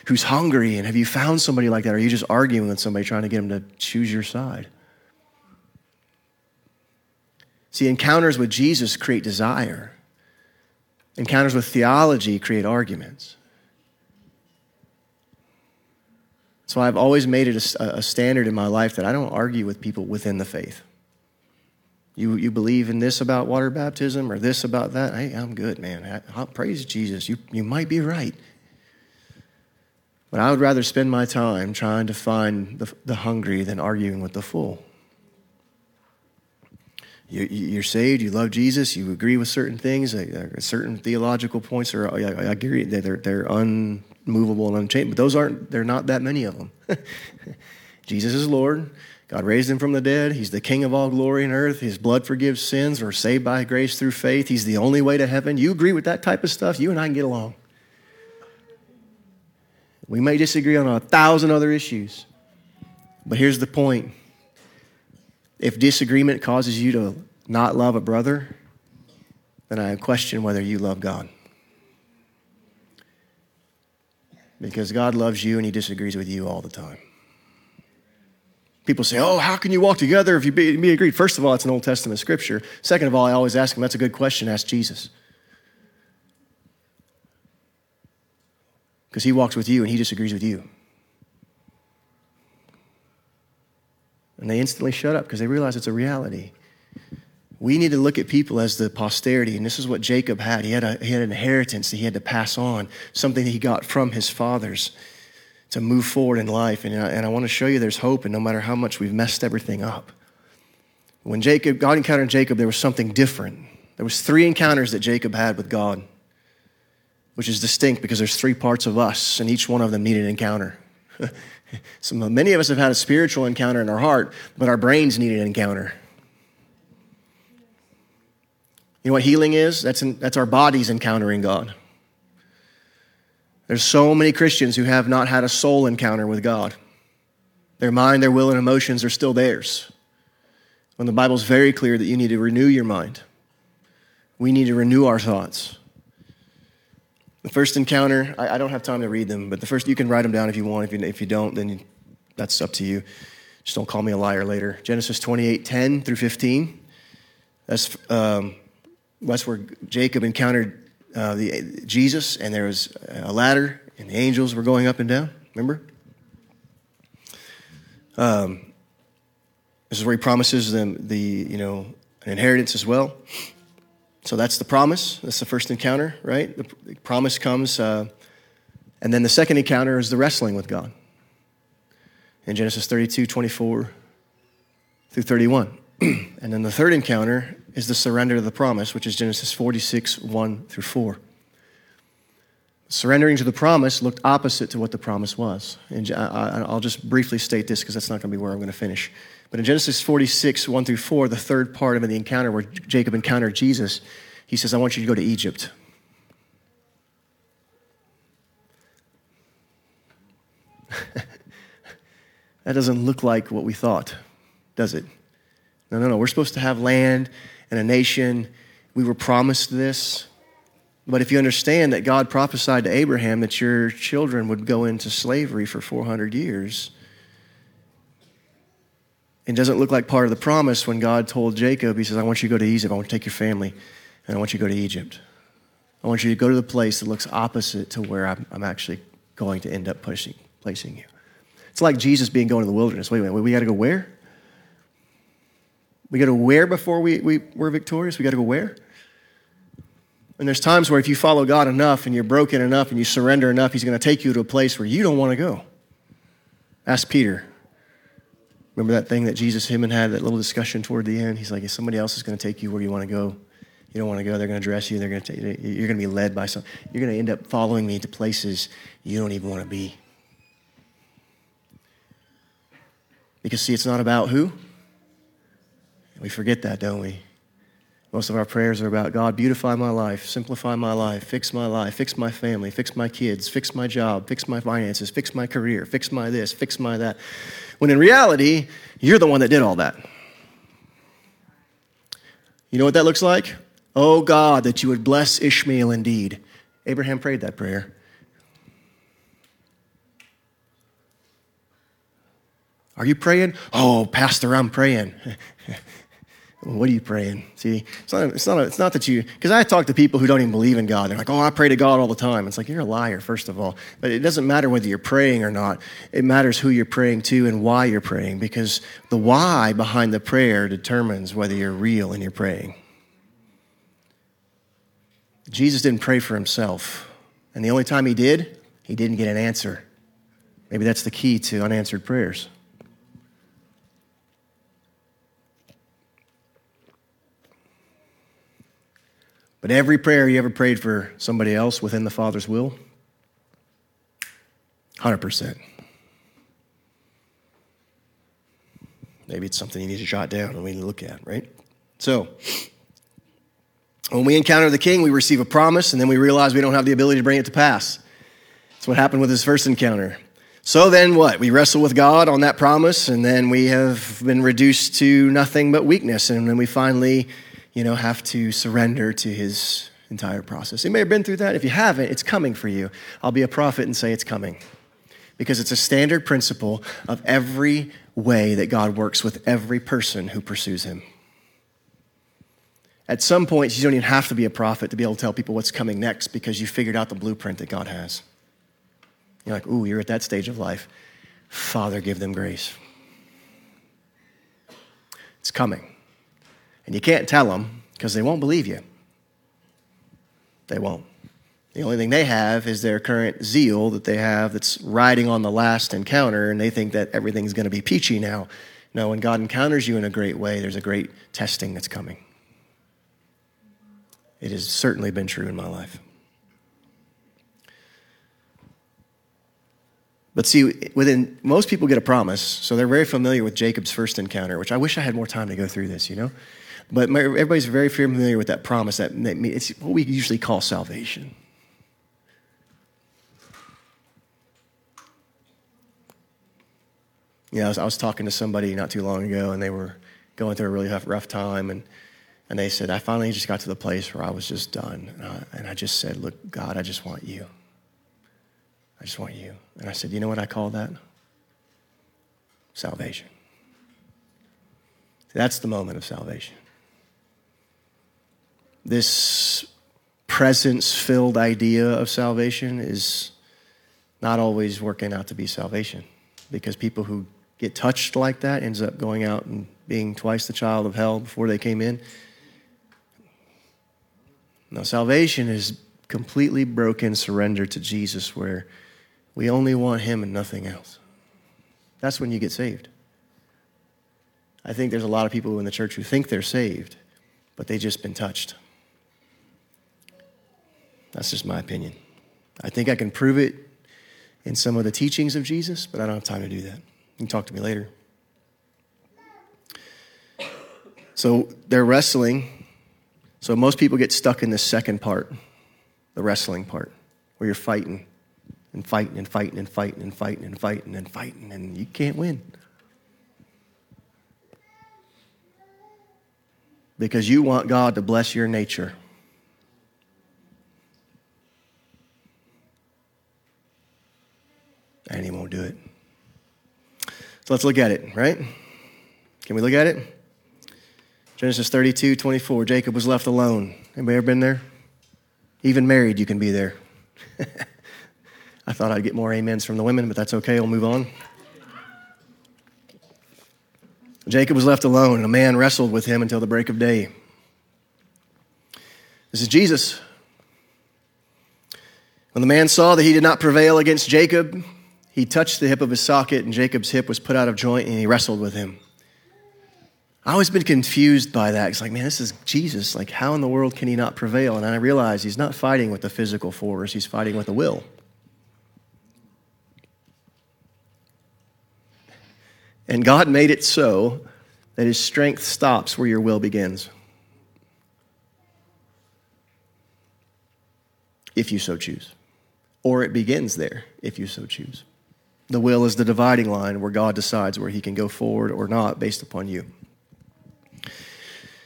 [SPEAKER 1] who's hungry? And have you found somebody like that? Or are you just arguing with somebody trying to get them to choose your side? See, encounters with Jesus create desire, encounters with theology create arguments. So I've always made it a, a, standard in my life that I don't argue with people within the faith. You, you believe in this about water baptism or this about that? Hey, I'm good, man. I, I, praise Jesus. You, you might be right. But I would rather spend my time trying to find the, the hungry than arguing with the full. You, you're saved, you love Jesus, you agree with certain things, uh, uh, certain theological points are, I agree, they're, they're un, movable and unchanged. But those aren't, there are not that many of them. [LAUGHS] Jesus is Lord. God raised him from the dead. He's the King of all glory and earth. His blood forgives sins. We're saved by grace through faith. He's the only way to heaven. You agree with that type of stuff, you and I can get along. We may disagree on a thousand other issues, but here's the point. If disagreement causes you to not love a brother, then I question whether you love God. Because God loves you and he disagrees with you all the time. People say, Oh, how can you walk together if you be, be agreed? First of all, it's an Old Testament scripture. Second of all, I always ask them, That's a good question. Ask Jesus. Because he walks with you and he disagrees with you. And they instantly shut up because they realize it's a reality. We need to look at people as the posterity, and this is what Jacob had. He had, a, he had an inheritance that he had to pass on, something that he got from his fathers to move forward in life. And, I, and I want to show you there's hope, and no matter how much we've messed everything up. When Jacob, God encountered Jacob, there was something different. There was three encounters that Jacob had with God, which is distinct because there's three parts of us, and each one of them needed an encounter. [LAUGHS] so many of us have had a spiritual encounter in our heart, but our brains need an encounter. You know what healing is? That's, in, that's our bodies encountering God. There's so many Christians who have not had a soul encounter with God. Their mind, their will, and emotions are still theirs. When the Bible's very clear that you need to renew your mind, we need to renew our thoughts. The first encounter, I, I don't have time to read them, but the first, you can write them down if you want. If you, if you don't, then you, that's up to you. Just don't call me a liar later. Genesis 28 10 through 15. That's um, that's where Jacob encountered uh, the, Jesus, and there was a ladder, and the angels were going up and down. Remember? Um, this is where he promises them the you know an inheritance as well. So that's the promise. That's the first encounter, right? The, the promise comes, uh, and then the second encounter is the wrestling with God. In Genesis 32, 24 through 31. [CLEARS THROAT] and then the third encounter is the surrender to the promise, which is Genesis 46, 1 through 4. Surrendering to the promise looked opposite to what the promise was. And I'll just briefly state this because that's not going to be where I'm going to finish. But in Genesis 46, 1 through 4, the third part of the encounter where Jacob encountered Jesus, he says, I want you to go to Egypt. [LAUGHS] that doesn't look like what we thought, does it? No, no, no. We're supposed to have land and a nation. We were promised this. But if you understand that God prophesied to Abraham that your children would go into slavery for 400 years, it doesn't look like part of the promise when God told Jacob, He says, I want you to go to Egypt. I want to take your family, and I want you to go to Egypt. I want you to go to the place that looks opposite to where I'm, I'm actually going to end up pushing, placing you. It's like Jesus being going to the wilderness. Wait a minute, we got to go where? We got to where before we, we, we're victorious? We got to go where? And there's times where if you follow God enough and you're broken enough and you surrender enough, He's going to take you to a place where you don't want to go. Ask Peter. Remember that thing that Jesus, him and had that little discussion toward the end? He's like, if somebody else is going to take you where you want to go, you don't want to go. They're going to dress you. They're going to take, you. you're going to be led by some. You're going to end up following me to places you don't even want to be. Because see, it's not about who. We forget that, don't we? Most of our prayers are about God, beautify my life, simplify my life, fix my life, fix my family, fix my kids, fix my job, fix my finances, fix my career, fix my this, fix my that. When in reality, you're the one that did all that. You know what that looks like? Oh God, that you would bless Ishmael indeed. Abraham prayed that prayer. Are you praying? Oh, Pastor, I'm praying. [LAUGHS] what are you praying? See, it's not, it's not, it's not that you, because I talk to people who don't even believe in God. They're like, oh, I pray to God all the time. It's like, you're a liar, first of all. But it doesn't matter whether you're praying or not. It matters who you're praying to and why you're praying, because the why behind the prayer determines whether you're real in your praying. Jesus didn't pray for himself. And the only time he did, he didn't get an answer. Maybe that's the key to unanswered prayers. But every prayer you ever prayed for somebody else within the Father's will, 100%. Maybe it's something you need to jot down and we need to look at, right? So, when we encounter the king, we receive a promise and then we realize we don't have the ability to bring it to pass. That's what happened with his first encounter. So then what? We wrestle with God on that promise and then we have been reduced to nothing but weakness and then we finally you know, have to surrender to his entire process. You may have been through that. If you haven't, it's coming for you. I'll be a prophet and say it's coming. Because it's a standard principle of every way that God works with every person who pursues him. At some points, you don't even have to be a prophet to be able to tell people what's coming next because you figured out the blueprint that God has. You're like, ooh, you're at that stage of life. Father, give them grace. It's coming. And you can't tell them because they won't believe you. They won't. The only thing they have is their current zeal that they have that's riding on the last encounter, and they think that everything's going to be peachy now. No, when God encounters you in a great way, there's a great testing that's coming. It has certainly been true in my life. But see, within most people get a promise, so they're very familiar with Jacob's first encounter, which I wish I had more time to go through this, you know? But everybody's very familiar with that promise. That it's what we usually call salvation. You know, I was, I was, talking to somebody not too long ago, and they were going through a really rough, rough time, and and they said, I finally just got to the place where I was just done, and I, and I just said, Look, God, I just want you. I just want you. And I said, You know what I call that? Salvation. That's the moment of salvation this presence filled idea of salvation is not always working out to be salvation because people who get touched like that ends up going out and being twice the child of hell before they came in. Now salvation is completely broken surrender to jesus where we only want him and nothing else. That's when you get saved. I think there's a lot of people in the church who think they're saved but they've just been touched that's just my opinion. I think I can prove it in some of the teachings of Jesus, but I don't have time to do that. You can talk to me later. So they're wrestling. So most people get stuck in the second part, the wrestling part, where you're fighting and fighting and fighting and fighting and fighting and fighting and fighting, and you can't win. Because you want God to bless your nature. And He won't do it. So let's look at it, right? Can we look at it? Genesis 32, 24. Jacob was left alone. Anybody ever been there? Even married, you can be there. [LAUGHS] I thought I'd get more amens from the women, but that's okay. We'll move on. Jacob was left alone, and a man wrestled with him until the break of day. This is Jesus. When the man saw that he did not prevail against Jacob, he touched the hip of his socket, and Jacob's hip was put out of joint, and he wrestled with him. I always been confused by that. It's like, man, this is Jesus. Like, how in the world can he not prevail? And I realize he's not fighting with the physical force, he's fighting with the will. And God made it so that his strength stops where your will begins. If you so choose. Or it begins there, if you so choose. The will is the dividing line where God decides where he can go forward or not based upon you.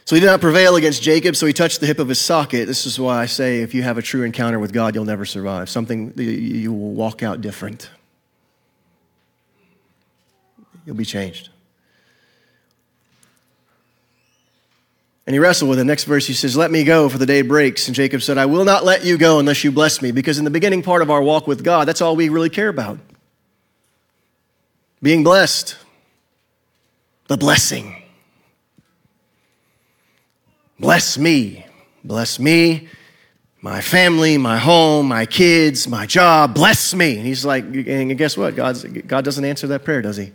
[SPEAKER 1] So he did not prevail against Jacob, so he touched the hip of his socket. This is why I say if you have a true encounter with God, you'll never survive. Something, you will walk out different. You'll be changed. And he wrestled with the next verse. He says, Let me go, for the day breaks. And Jacob said, I will not let you go unless you bless me. Because in the beginning part of our walk with God, that's all we really care about being blessed, the blessing. Bless me. Bless me, my family, my home, my kids, my job. Bless me. And he's like, and guess what? God's, God doesn't answer that prayer, does he?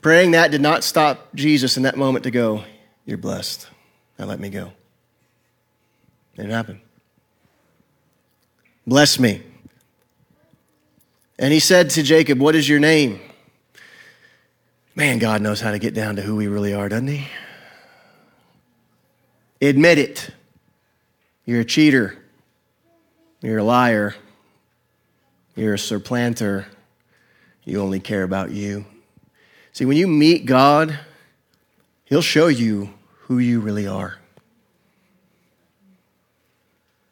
[SPEAKER 1] Praying that did not stop Jesus in that moment to go, You're blessed. Now let me go. It didn't happen. Bless me. And he said to Jacob, What is your name? Man, God knows how to get down to who we really are, doesn't he? Admit it. You're a cheater. You're a liar. You're a supplanter. You only care about you. See, when you meet God, He'll show you who you really are.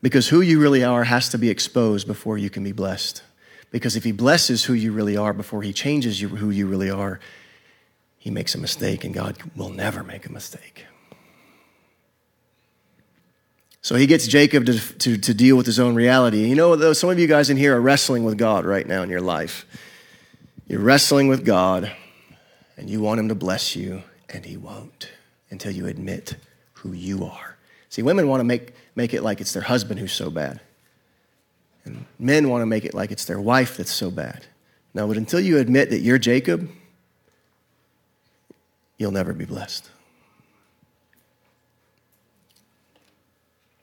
[SPEAKER 1] Because who you really are has to be exposed before you can be blessed. Because if He blesses who you really are before He changes you, who you really are, He makes a mistake, and God will never make a mistake. So he gets Jacob to, to, to deal with his own reality. You know, though, some of you guys in here are wrestling with God right now in your life. You're wrestling with God, and you want him to bless you, and he won't until you admit who you are. See, women want to make, make it like it's their husband who's so bad. And men want to make it like it's their wife that's so bad. No, but until you admit that you're Jacob, you'll never be blessed.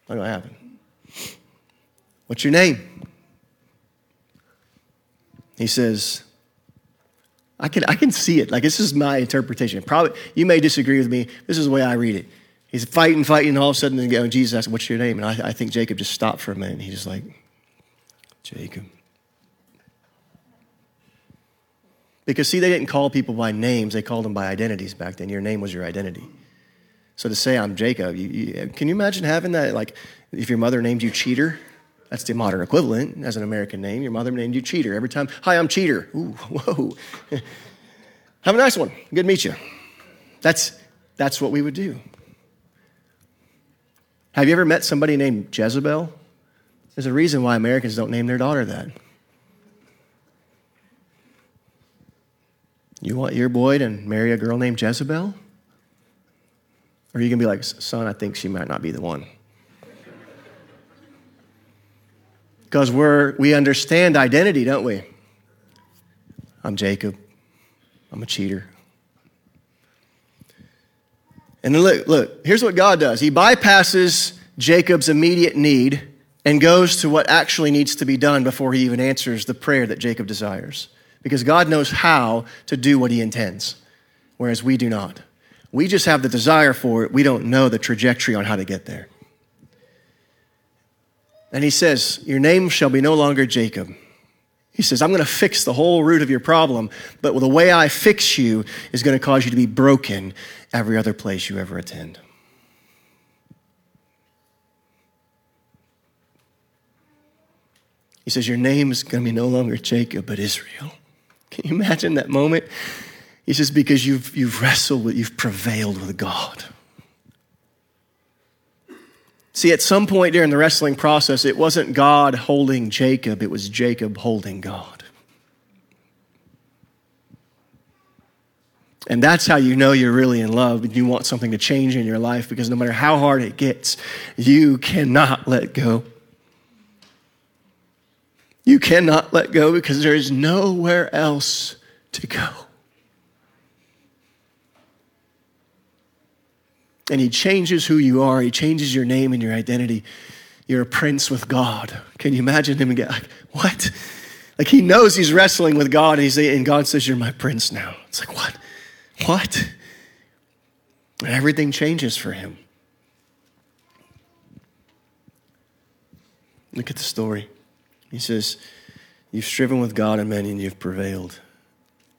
[SPEAKER 1] Not going to happen. What's your name? He says, I can, I can see it. Like, this is my interpretation. Probably, you may disagree with me. This is the way I read it. He's fighting, fighting, and all of a sudden, Jesus asks, What's your name? And I, I think Jacob just stopped for a minute. He's just like, Jacob. Because, see, they didn't call people by names, they called them by identities back then. Your name was your identity. So to say I'm Jacob, you, you, can you imagine having that? Like, if your mother named you Cheater, that's the modern equivalent as an American name. Your mother named you Cheater. Every time, hi, I'm Cheater. Ooh, [LAUGHS] whoa. Have a nice one. Good to meet you. That's, that's what we would do. Have you ever met somebody named Jezebel? There's a reason why Americans don't name their daughter that. You want your boy to marry a girl named Jezebel? Or are you going to be like, son, I think she might not be the one? Because we're, we understand identity, don't we? I'm Jacob. I'm a cheater. And then look, look, here's what God does. He bypasses Jacob's immediate need and goes to what actually needs to be done before he even answers the prayer that Jacob desires. Because God knows how to do what he intends, whereas we do not. We just have the desire for it, we don't know the trajectory on how to get there. And he says, Your name shall be no longer Jacob. He says, I'm going to fix the whole root of your problem, but the way I fix you is going to cause you to be broken every other place you ever attend. He says, Your name is going to be no longer Jacob, but Israel. Can you imagine that moment? He says, Because you've, you've wrestled with, you've prevailed with God. See, at some point during the wrestling process, it wasn't God holding Jacob, it was Jacob holding God. And that's how you know you're really in love and you want something to change in your life because no matter how hard it gets, you cannot let go. You cannot let go because there is nowhere else to go. And He changes who you are, He changes your name and your identity. You're a prince with God. Can you imagine Him get like, what? Like He knows He's wrestling with God and, he's, and God says, You're my prince now. It's like, what? What? And everything changes for Him. Look at the story. He says, You've striven with God and men and you've prevailed.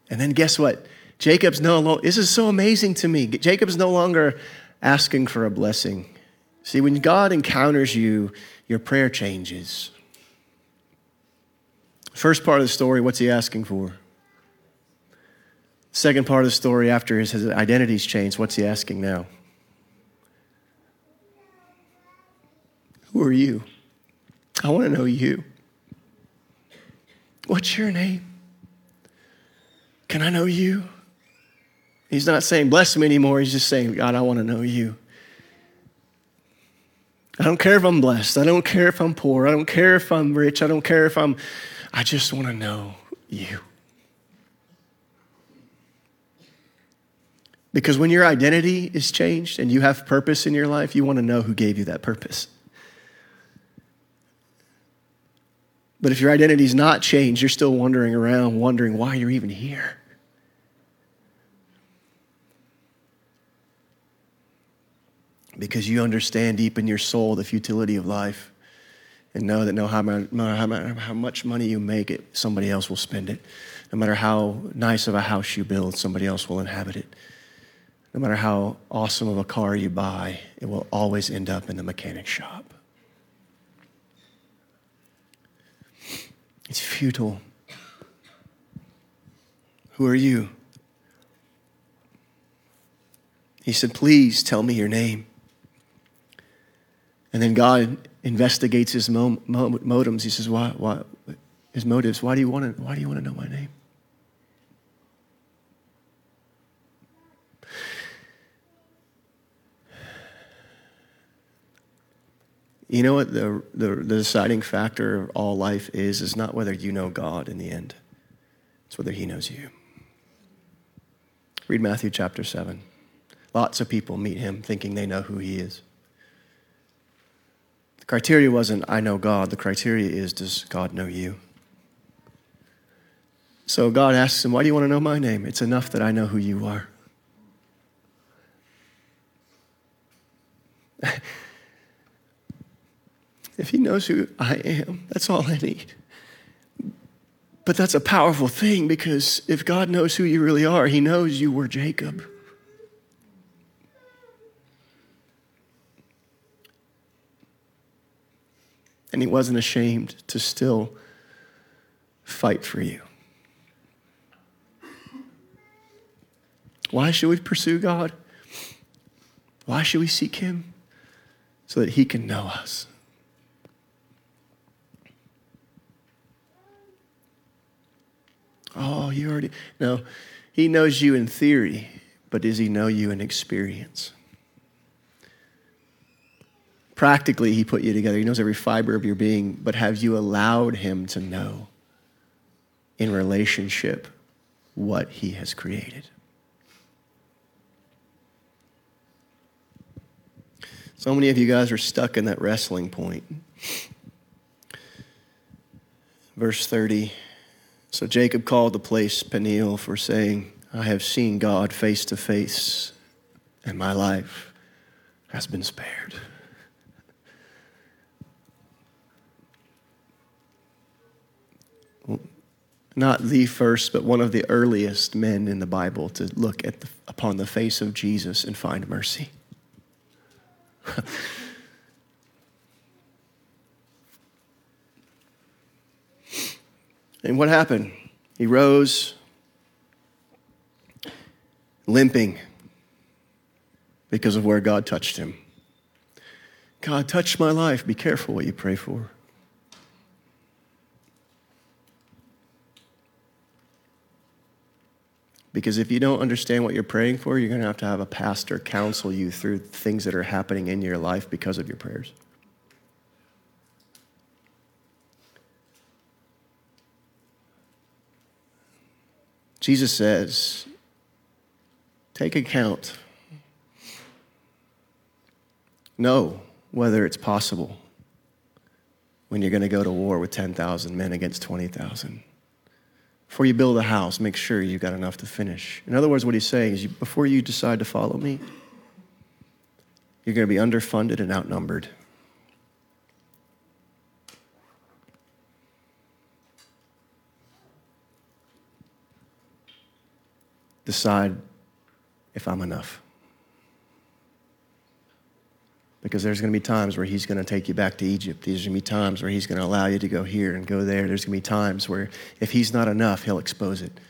[SPEAKER 1] And then guess what? Jacob's no longer, this is so amazing to me. Jacob's no longer asking for a blessing. See, when God encounters you, your prayer changes. First part of the story, what's he asking for? Second part of the story, after his, his identity's changed, what's he asking now? Who are you? I want to know you. What's your name? Can I know you? He's not saying, bless me anymore. He's just saying, God, I want to know you. I don't care if I'm blessed. I don't care if I'm poor. I don't care if I'm rich. I don't care if I'm, I just want to know you. Because when your identity is changed and you have purpose in your life, you want to know who gave you that purpose. But if your identity's not changed, you're still wandering around, wondering why you're even here. Because you understand deep in your soul the futility of life and know that no matter how much money you make it, somebody else will spend it. No matter how nice of a house you build, somebody else will inhabit it. No matter how awesome of a car you buy, it will always end up in the mechanic shop. It's futile. Who are you? He said, Please tell me your name. And then God investigates his motives. He says, why, why, his motives. Why do you want to, why do you want to know my name? You know what the, the, the, deciding factor of all life is? Is not whether you know God in the end, it's whether He knows you. Read Matthew chapter 7. Lots of people meet Him thinking they know who He is. The criteria wasn't, I know God. The criteria is, does God know you? So God asks him, Why do you want to know my name? It's enough that I know who you are. [LAUGHS] If he knows who I am, that's all I need. But that's a powerful thing because if God knows who you really are, he knows you were Jacob. And he wasn't ashamed to still fight for you. Why should we pursue God? Why should we seek him? So that he can know us. Oh, you already. No, he knows you in theory, but does he know you in experience? Practically, he put you together. He knows every fiber of your being, but have you allowed him to know in relationship what he has created? So many of you guys are stuck in that wrestling point. verse 30. So Jacob called the place Peniel for saying, I have seen God face to face, and my life has been spared. Not the first, but one of the earliest men in the Bible to look at the, upon the face of Jesus and find mercy. [LAUGHS] and what happened? He rose, limping because of where God touched him. God touched my life. Be careful what you pray for. Because if you don't understand what you're praying for, you're going to have to have a pastor counsel you through things that are happening in your life because of your prayers. Jesus says, take account. Know whether it's possible when you're going to go to war with 10,000 men against 20,000. Before you build a house, make sure you've got enough to finish. In other words, what he's saying is before you decide to follow me, you're going to be underfunded and outnumbered. Decide if I'm enough. Because there's going to be times where he's going to take you back to Egypt. There's going to be times where he's going to allow you to go here and go there. There's going to be times where if he's not enough, he'll expose it.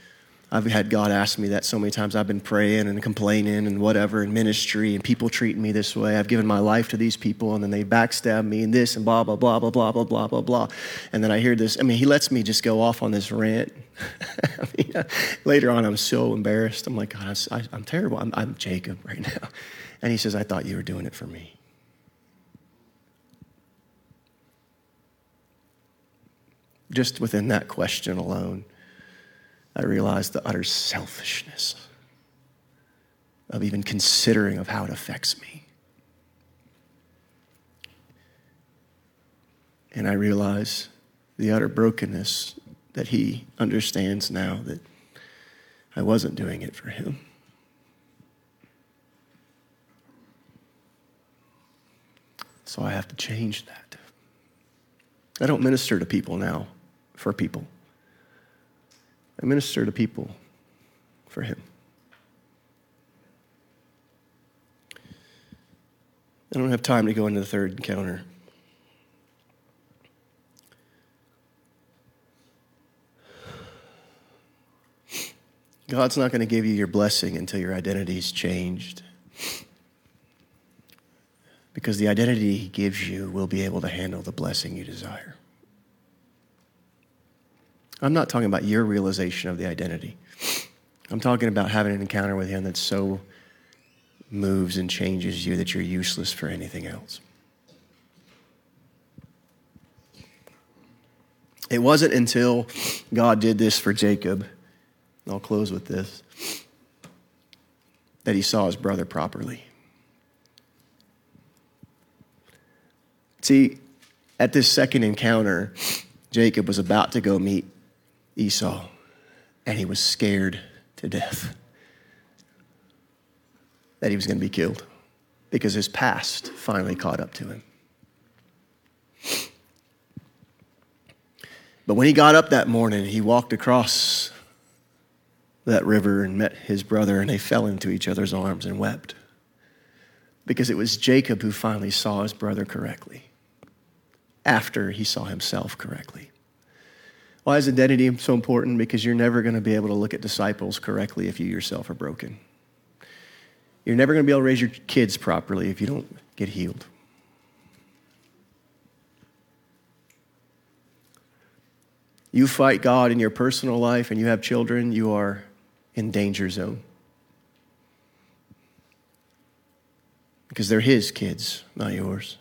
[SPEAKER 1] I've had God ask me that so many times. I've been praying and complaining and whatever in ministry, and people treating me this way. I've given my life to these people, and then they backstab me and this and blah, blah, blah, blah, blah, blah, blah, blah, blah. And then I hear this. I mean, he lets me just go off on this rant. [LAUGHS] I mean, later on, I'm so embarrassed. I'm like, God, I, am terrible. I'm, I'm Jacob right now. [LAUGHS] And he says, I thought you were doing it for me. just within that question alone, I realized the utter selfishness of even considering of how it affects me. And I realize the utter brokenness that he understands now that I wasn't doing it for him. So I have to change that. I don't minister to people now for people. I minister to people for Him. I don't have time to go into the third encounter. God's not going to give you your blessing until your identity's changed. Because the identity He gives you will be able to handle the blessing you desire. I'm not talking about your realization of the identity. I'm talking about having an encounter with Him that so moves and changes you that you're useless for anything else. It wasn't until God did this for Jacob, and I'll close with this, that he saw his brother properly. See, at this second encounter, Jacob was about to go meet Esau, and he was scared to death that he was going to be killed because his past finally caught up to him. But when he got up that morning, he walked across that river and met his brother, and they fell into each other's arms and wept. Because it was Jacob who finally saw his brother correctly after he saw himself correctly. Why is identity so important? Because you're never going to be able to look at disciples correctly if you yourself are broken. You're never going to be able to raise your kids properly if you don't get healed. You fight God in your personal life and you have children, you are in danger zone. Because they're His kids, not yours.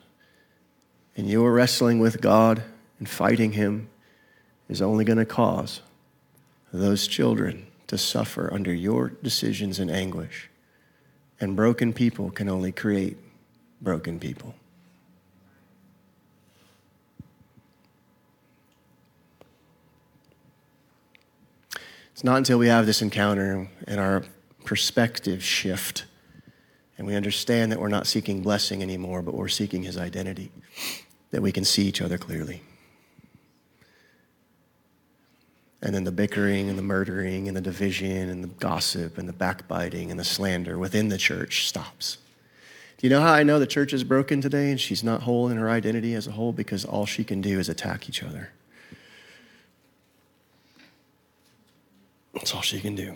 [SPEAKER 1] And you're wrestling with God and fighting Him is only going to cause those children to suffer under your decisions and anguish. And broken people can only create broken people. It's not until we have this encounter and our perspective shift and we understand that we're not seeking blessing anymore, but we're seeking his identity, that we can see each other clearly. And then the bickering and the murdering and the division and the gossip and the backbiting and the slander within the church stops. Do you know how I know the church is broken today and she's not whole in her identity as a whole? Because all she can do is attack each other. That's all she can do.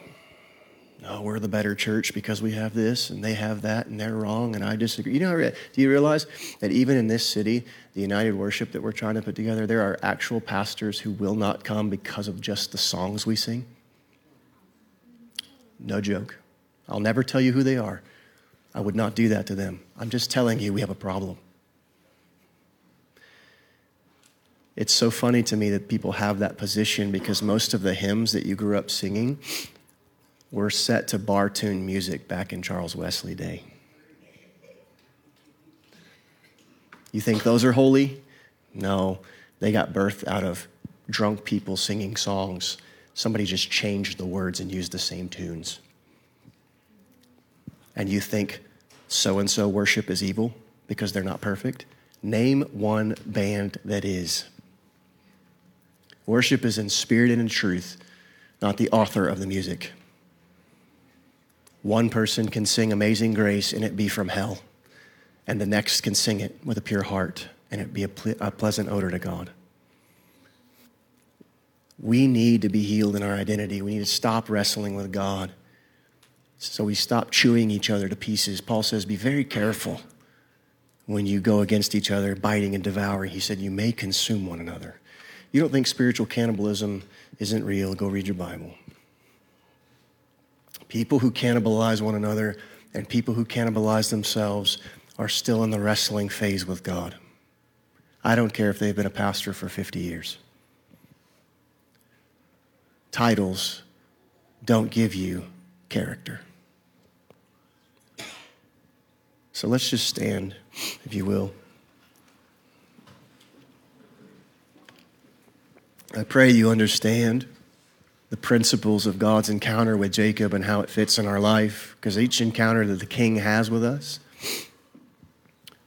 [SPEAKER 1] No, we're the better church because we have this and they have that and they're wrong and I disagree. You know, do you realize that even in this city, the United Worship that we're trying to put together, there are actual pastors who will not come because of just the songs we sing? No joke. I'll never tell you who they are. I would not do that to them. I'm just telling you we have a problem. It's so funny to me that people have that position because most of the hymns that you grew up singing were set to bar tune music back in Charles Wesley Day. You think those are holy? No, they got birth out of drunk people singing songs. Somebody just changed the words and used the same tunes. And you think so and so worship is evil because they're not perfect? Name one band that is. Worship is in spirit and in truth, not the author of the music. One person can sing Amazing Grace and it be from hell and the next can sing it with a pure heart and it be a, ple- a pleasant odor to God. We need to be healed in our identity. We need to stop wrestling with God. So we stop chewing each other to pieces. Paul says, Be very careful when you go against each other, biting and devouring. He said, You may consume one another. You don't think spiritual cannibalism isn't real? Go read your Bible. People who cannibalize one another and people who cannibalize themselves are still in the wrestling phase with God. I don't care if they've been a pastor for 50 years. Titles don't give you character. So let's just stand, if you will. I pray you understand the principles of God's encounter with Jacob and how it fits in our life, because each encounter that the king has with us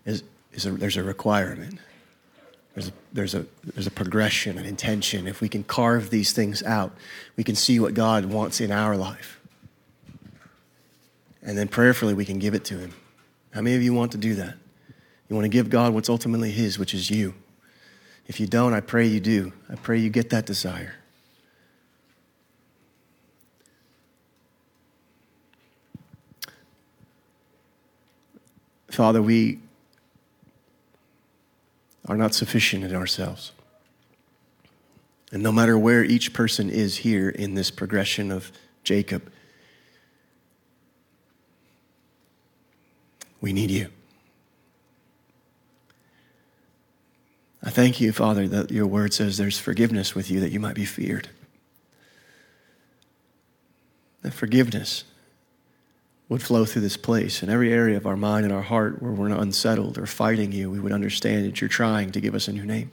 [SPEAKER 1] is, is a, there's a requirement. There's a, there's, a, there's a progression, an intention. If we can carve these things out, we can see what God wants in our life. And then prayerfully, we can give it to Him. How many of you want to do that? You want to give God what's ultimately His, which is you. If you don't, I pray you do. I pray you get that desire. Father, we are not sufficient in ourselves. And no matter where each person is here in this progression of Jacob, we need you. I thank you, Father, that your word says there's forgiveness with you that you might be feared. That forgiveness would flow through this place in every area of our mind and our heart where we're unsettled or fighting you, we would understand that you're trying to give us a new name.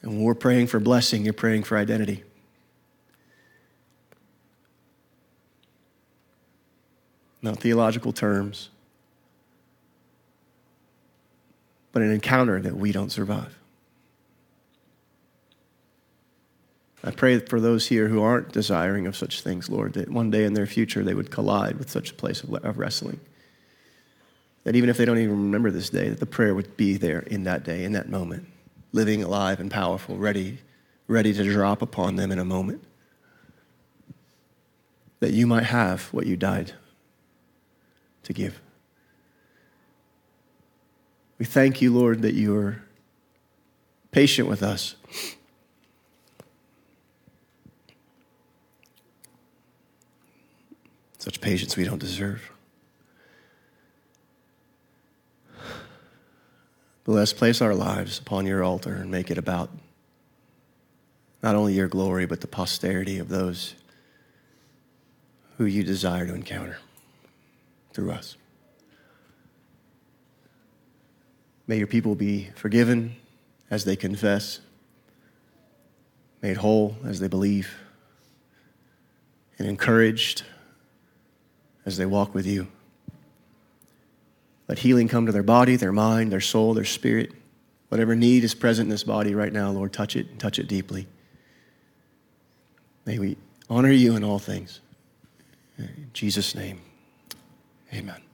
[SPEAKER 1] And when we're praying for blessing, you're praying for identity. Not theological terms, but an encounter that we don't survive. I pray for those here who aren't desiring of such things, Lord, that one day in their future they would collide with such a place of, of wrestling. That even if they don't even remember this day, that the prayer would be there in that day, in that moment, living alive and powerful, ready, ready to drop upon them in a moment. That you might have what you died to give. We thank you, Lord, that you are patient with us such patience we don't deserve. But let's place our lives upon your altar and make it about not only your glory, but the posterity of those who you desire to encounter through us. May your people be forgiven as they confess. made whole as they believe, and encouraged as they walk with you. Let healing come to their body, their mind, their soul, their spirit. Whatever need is present in this body right now, Lord, touch it, and touch it deeply. May we honor you in all things. In Jesus' name, amen.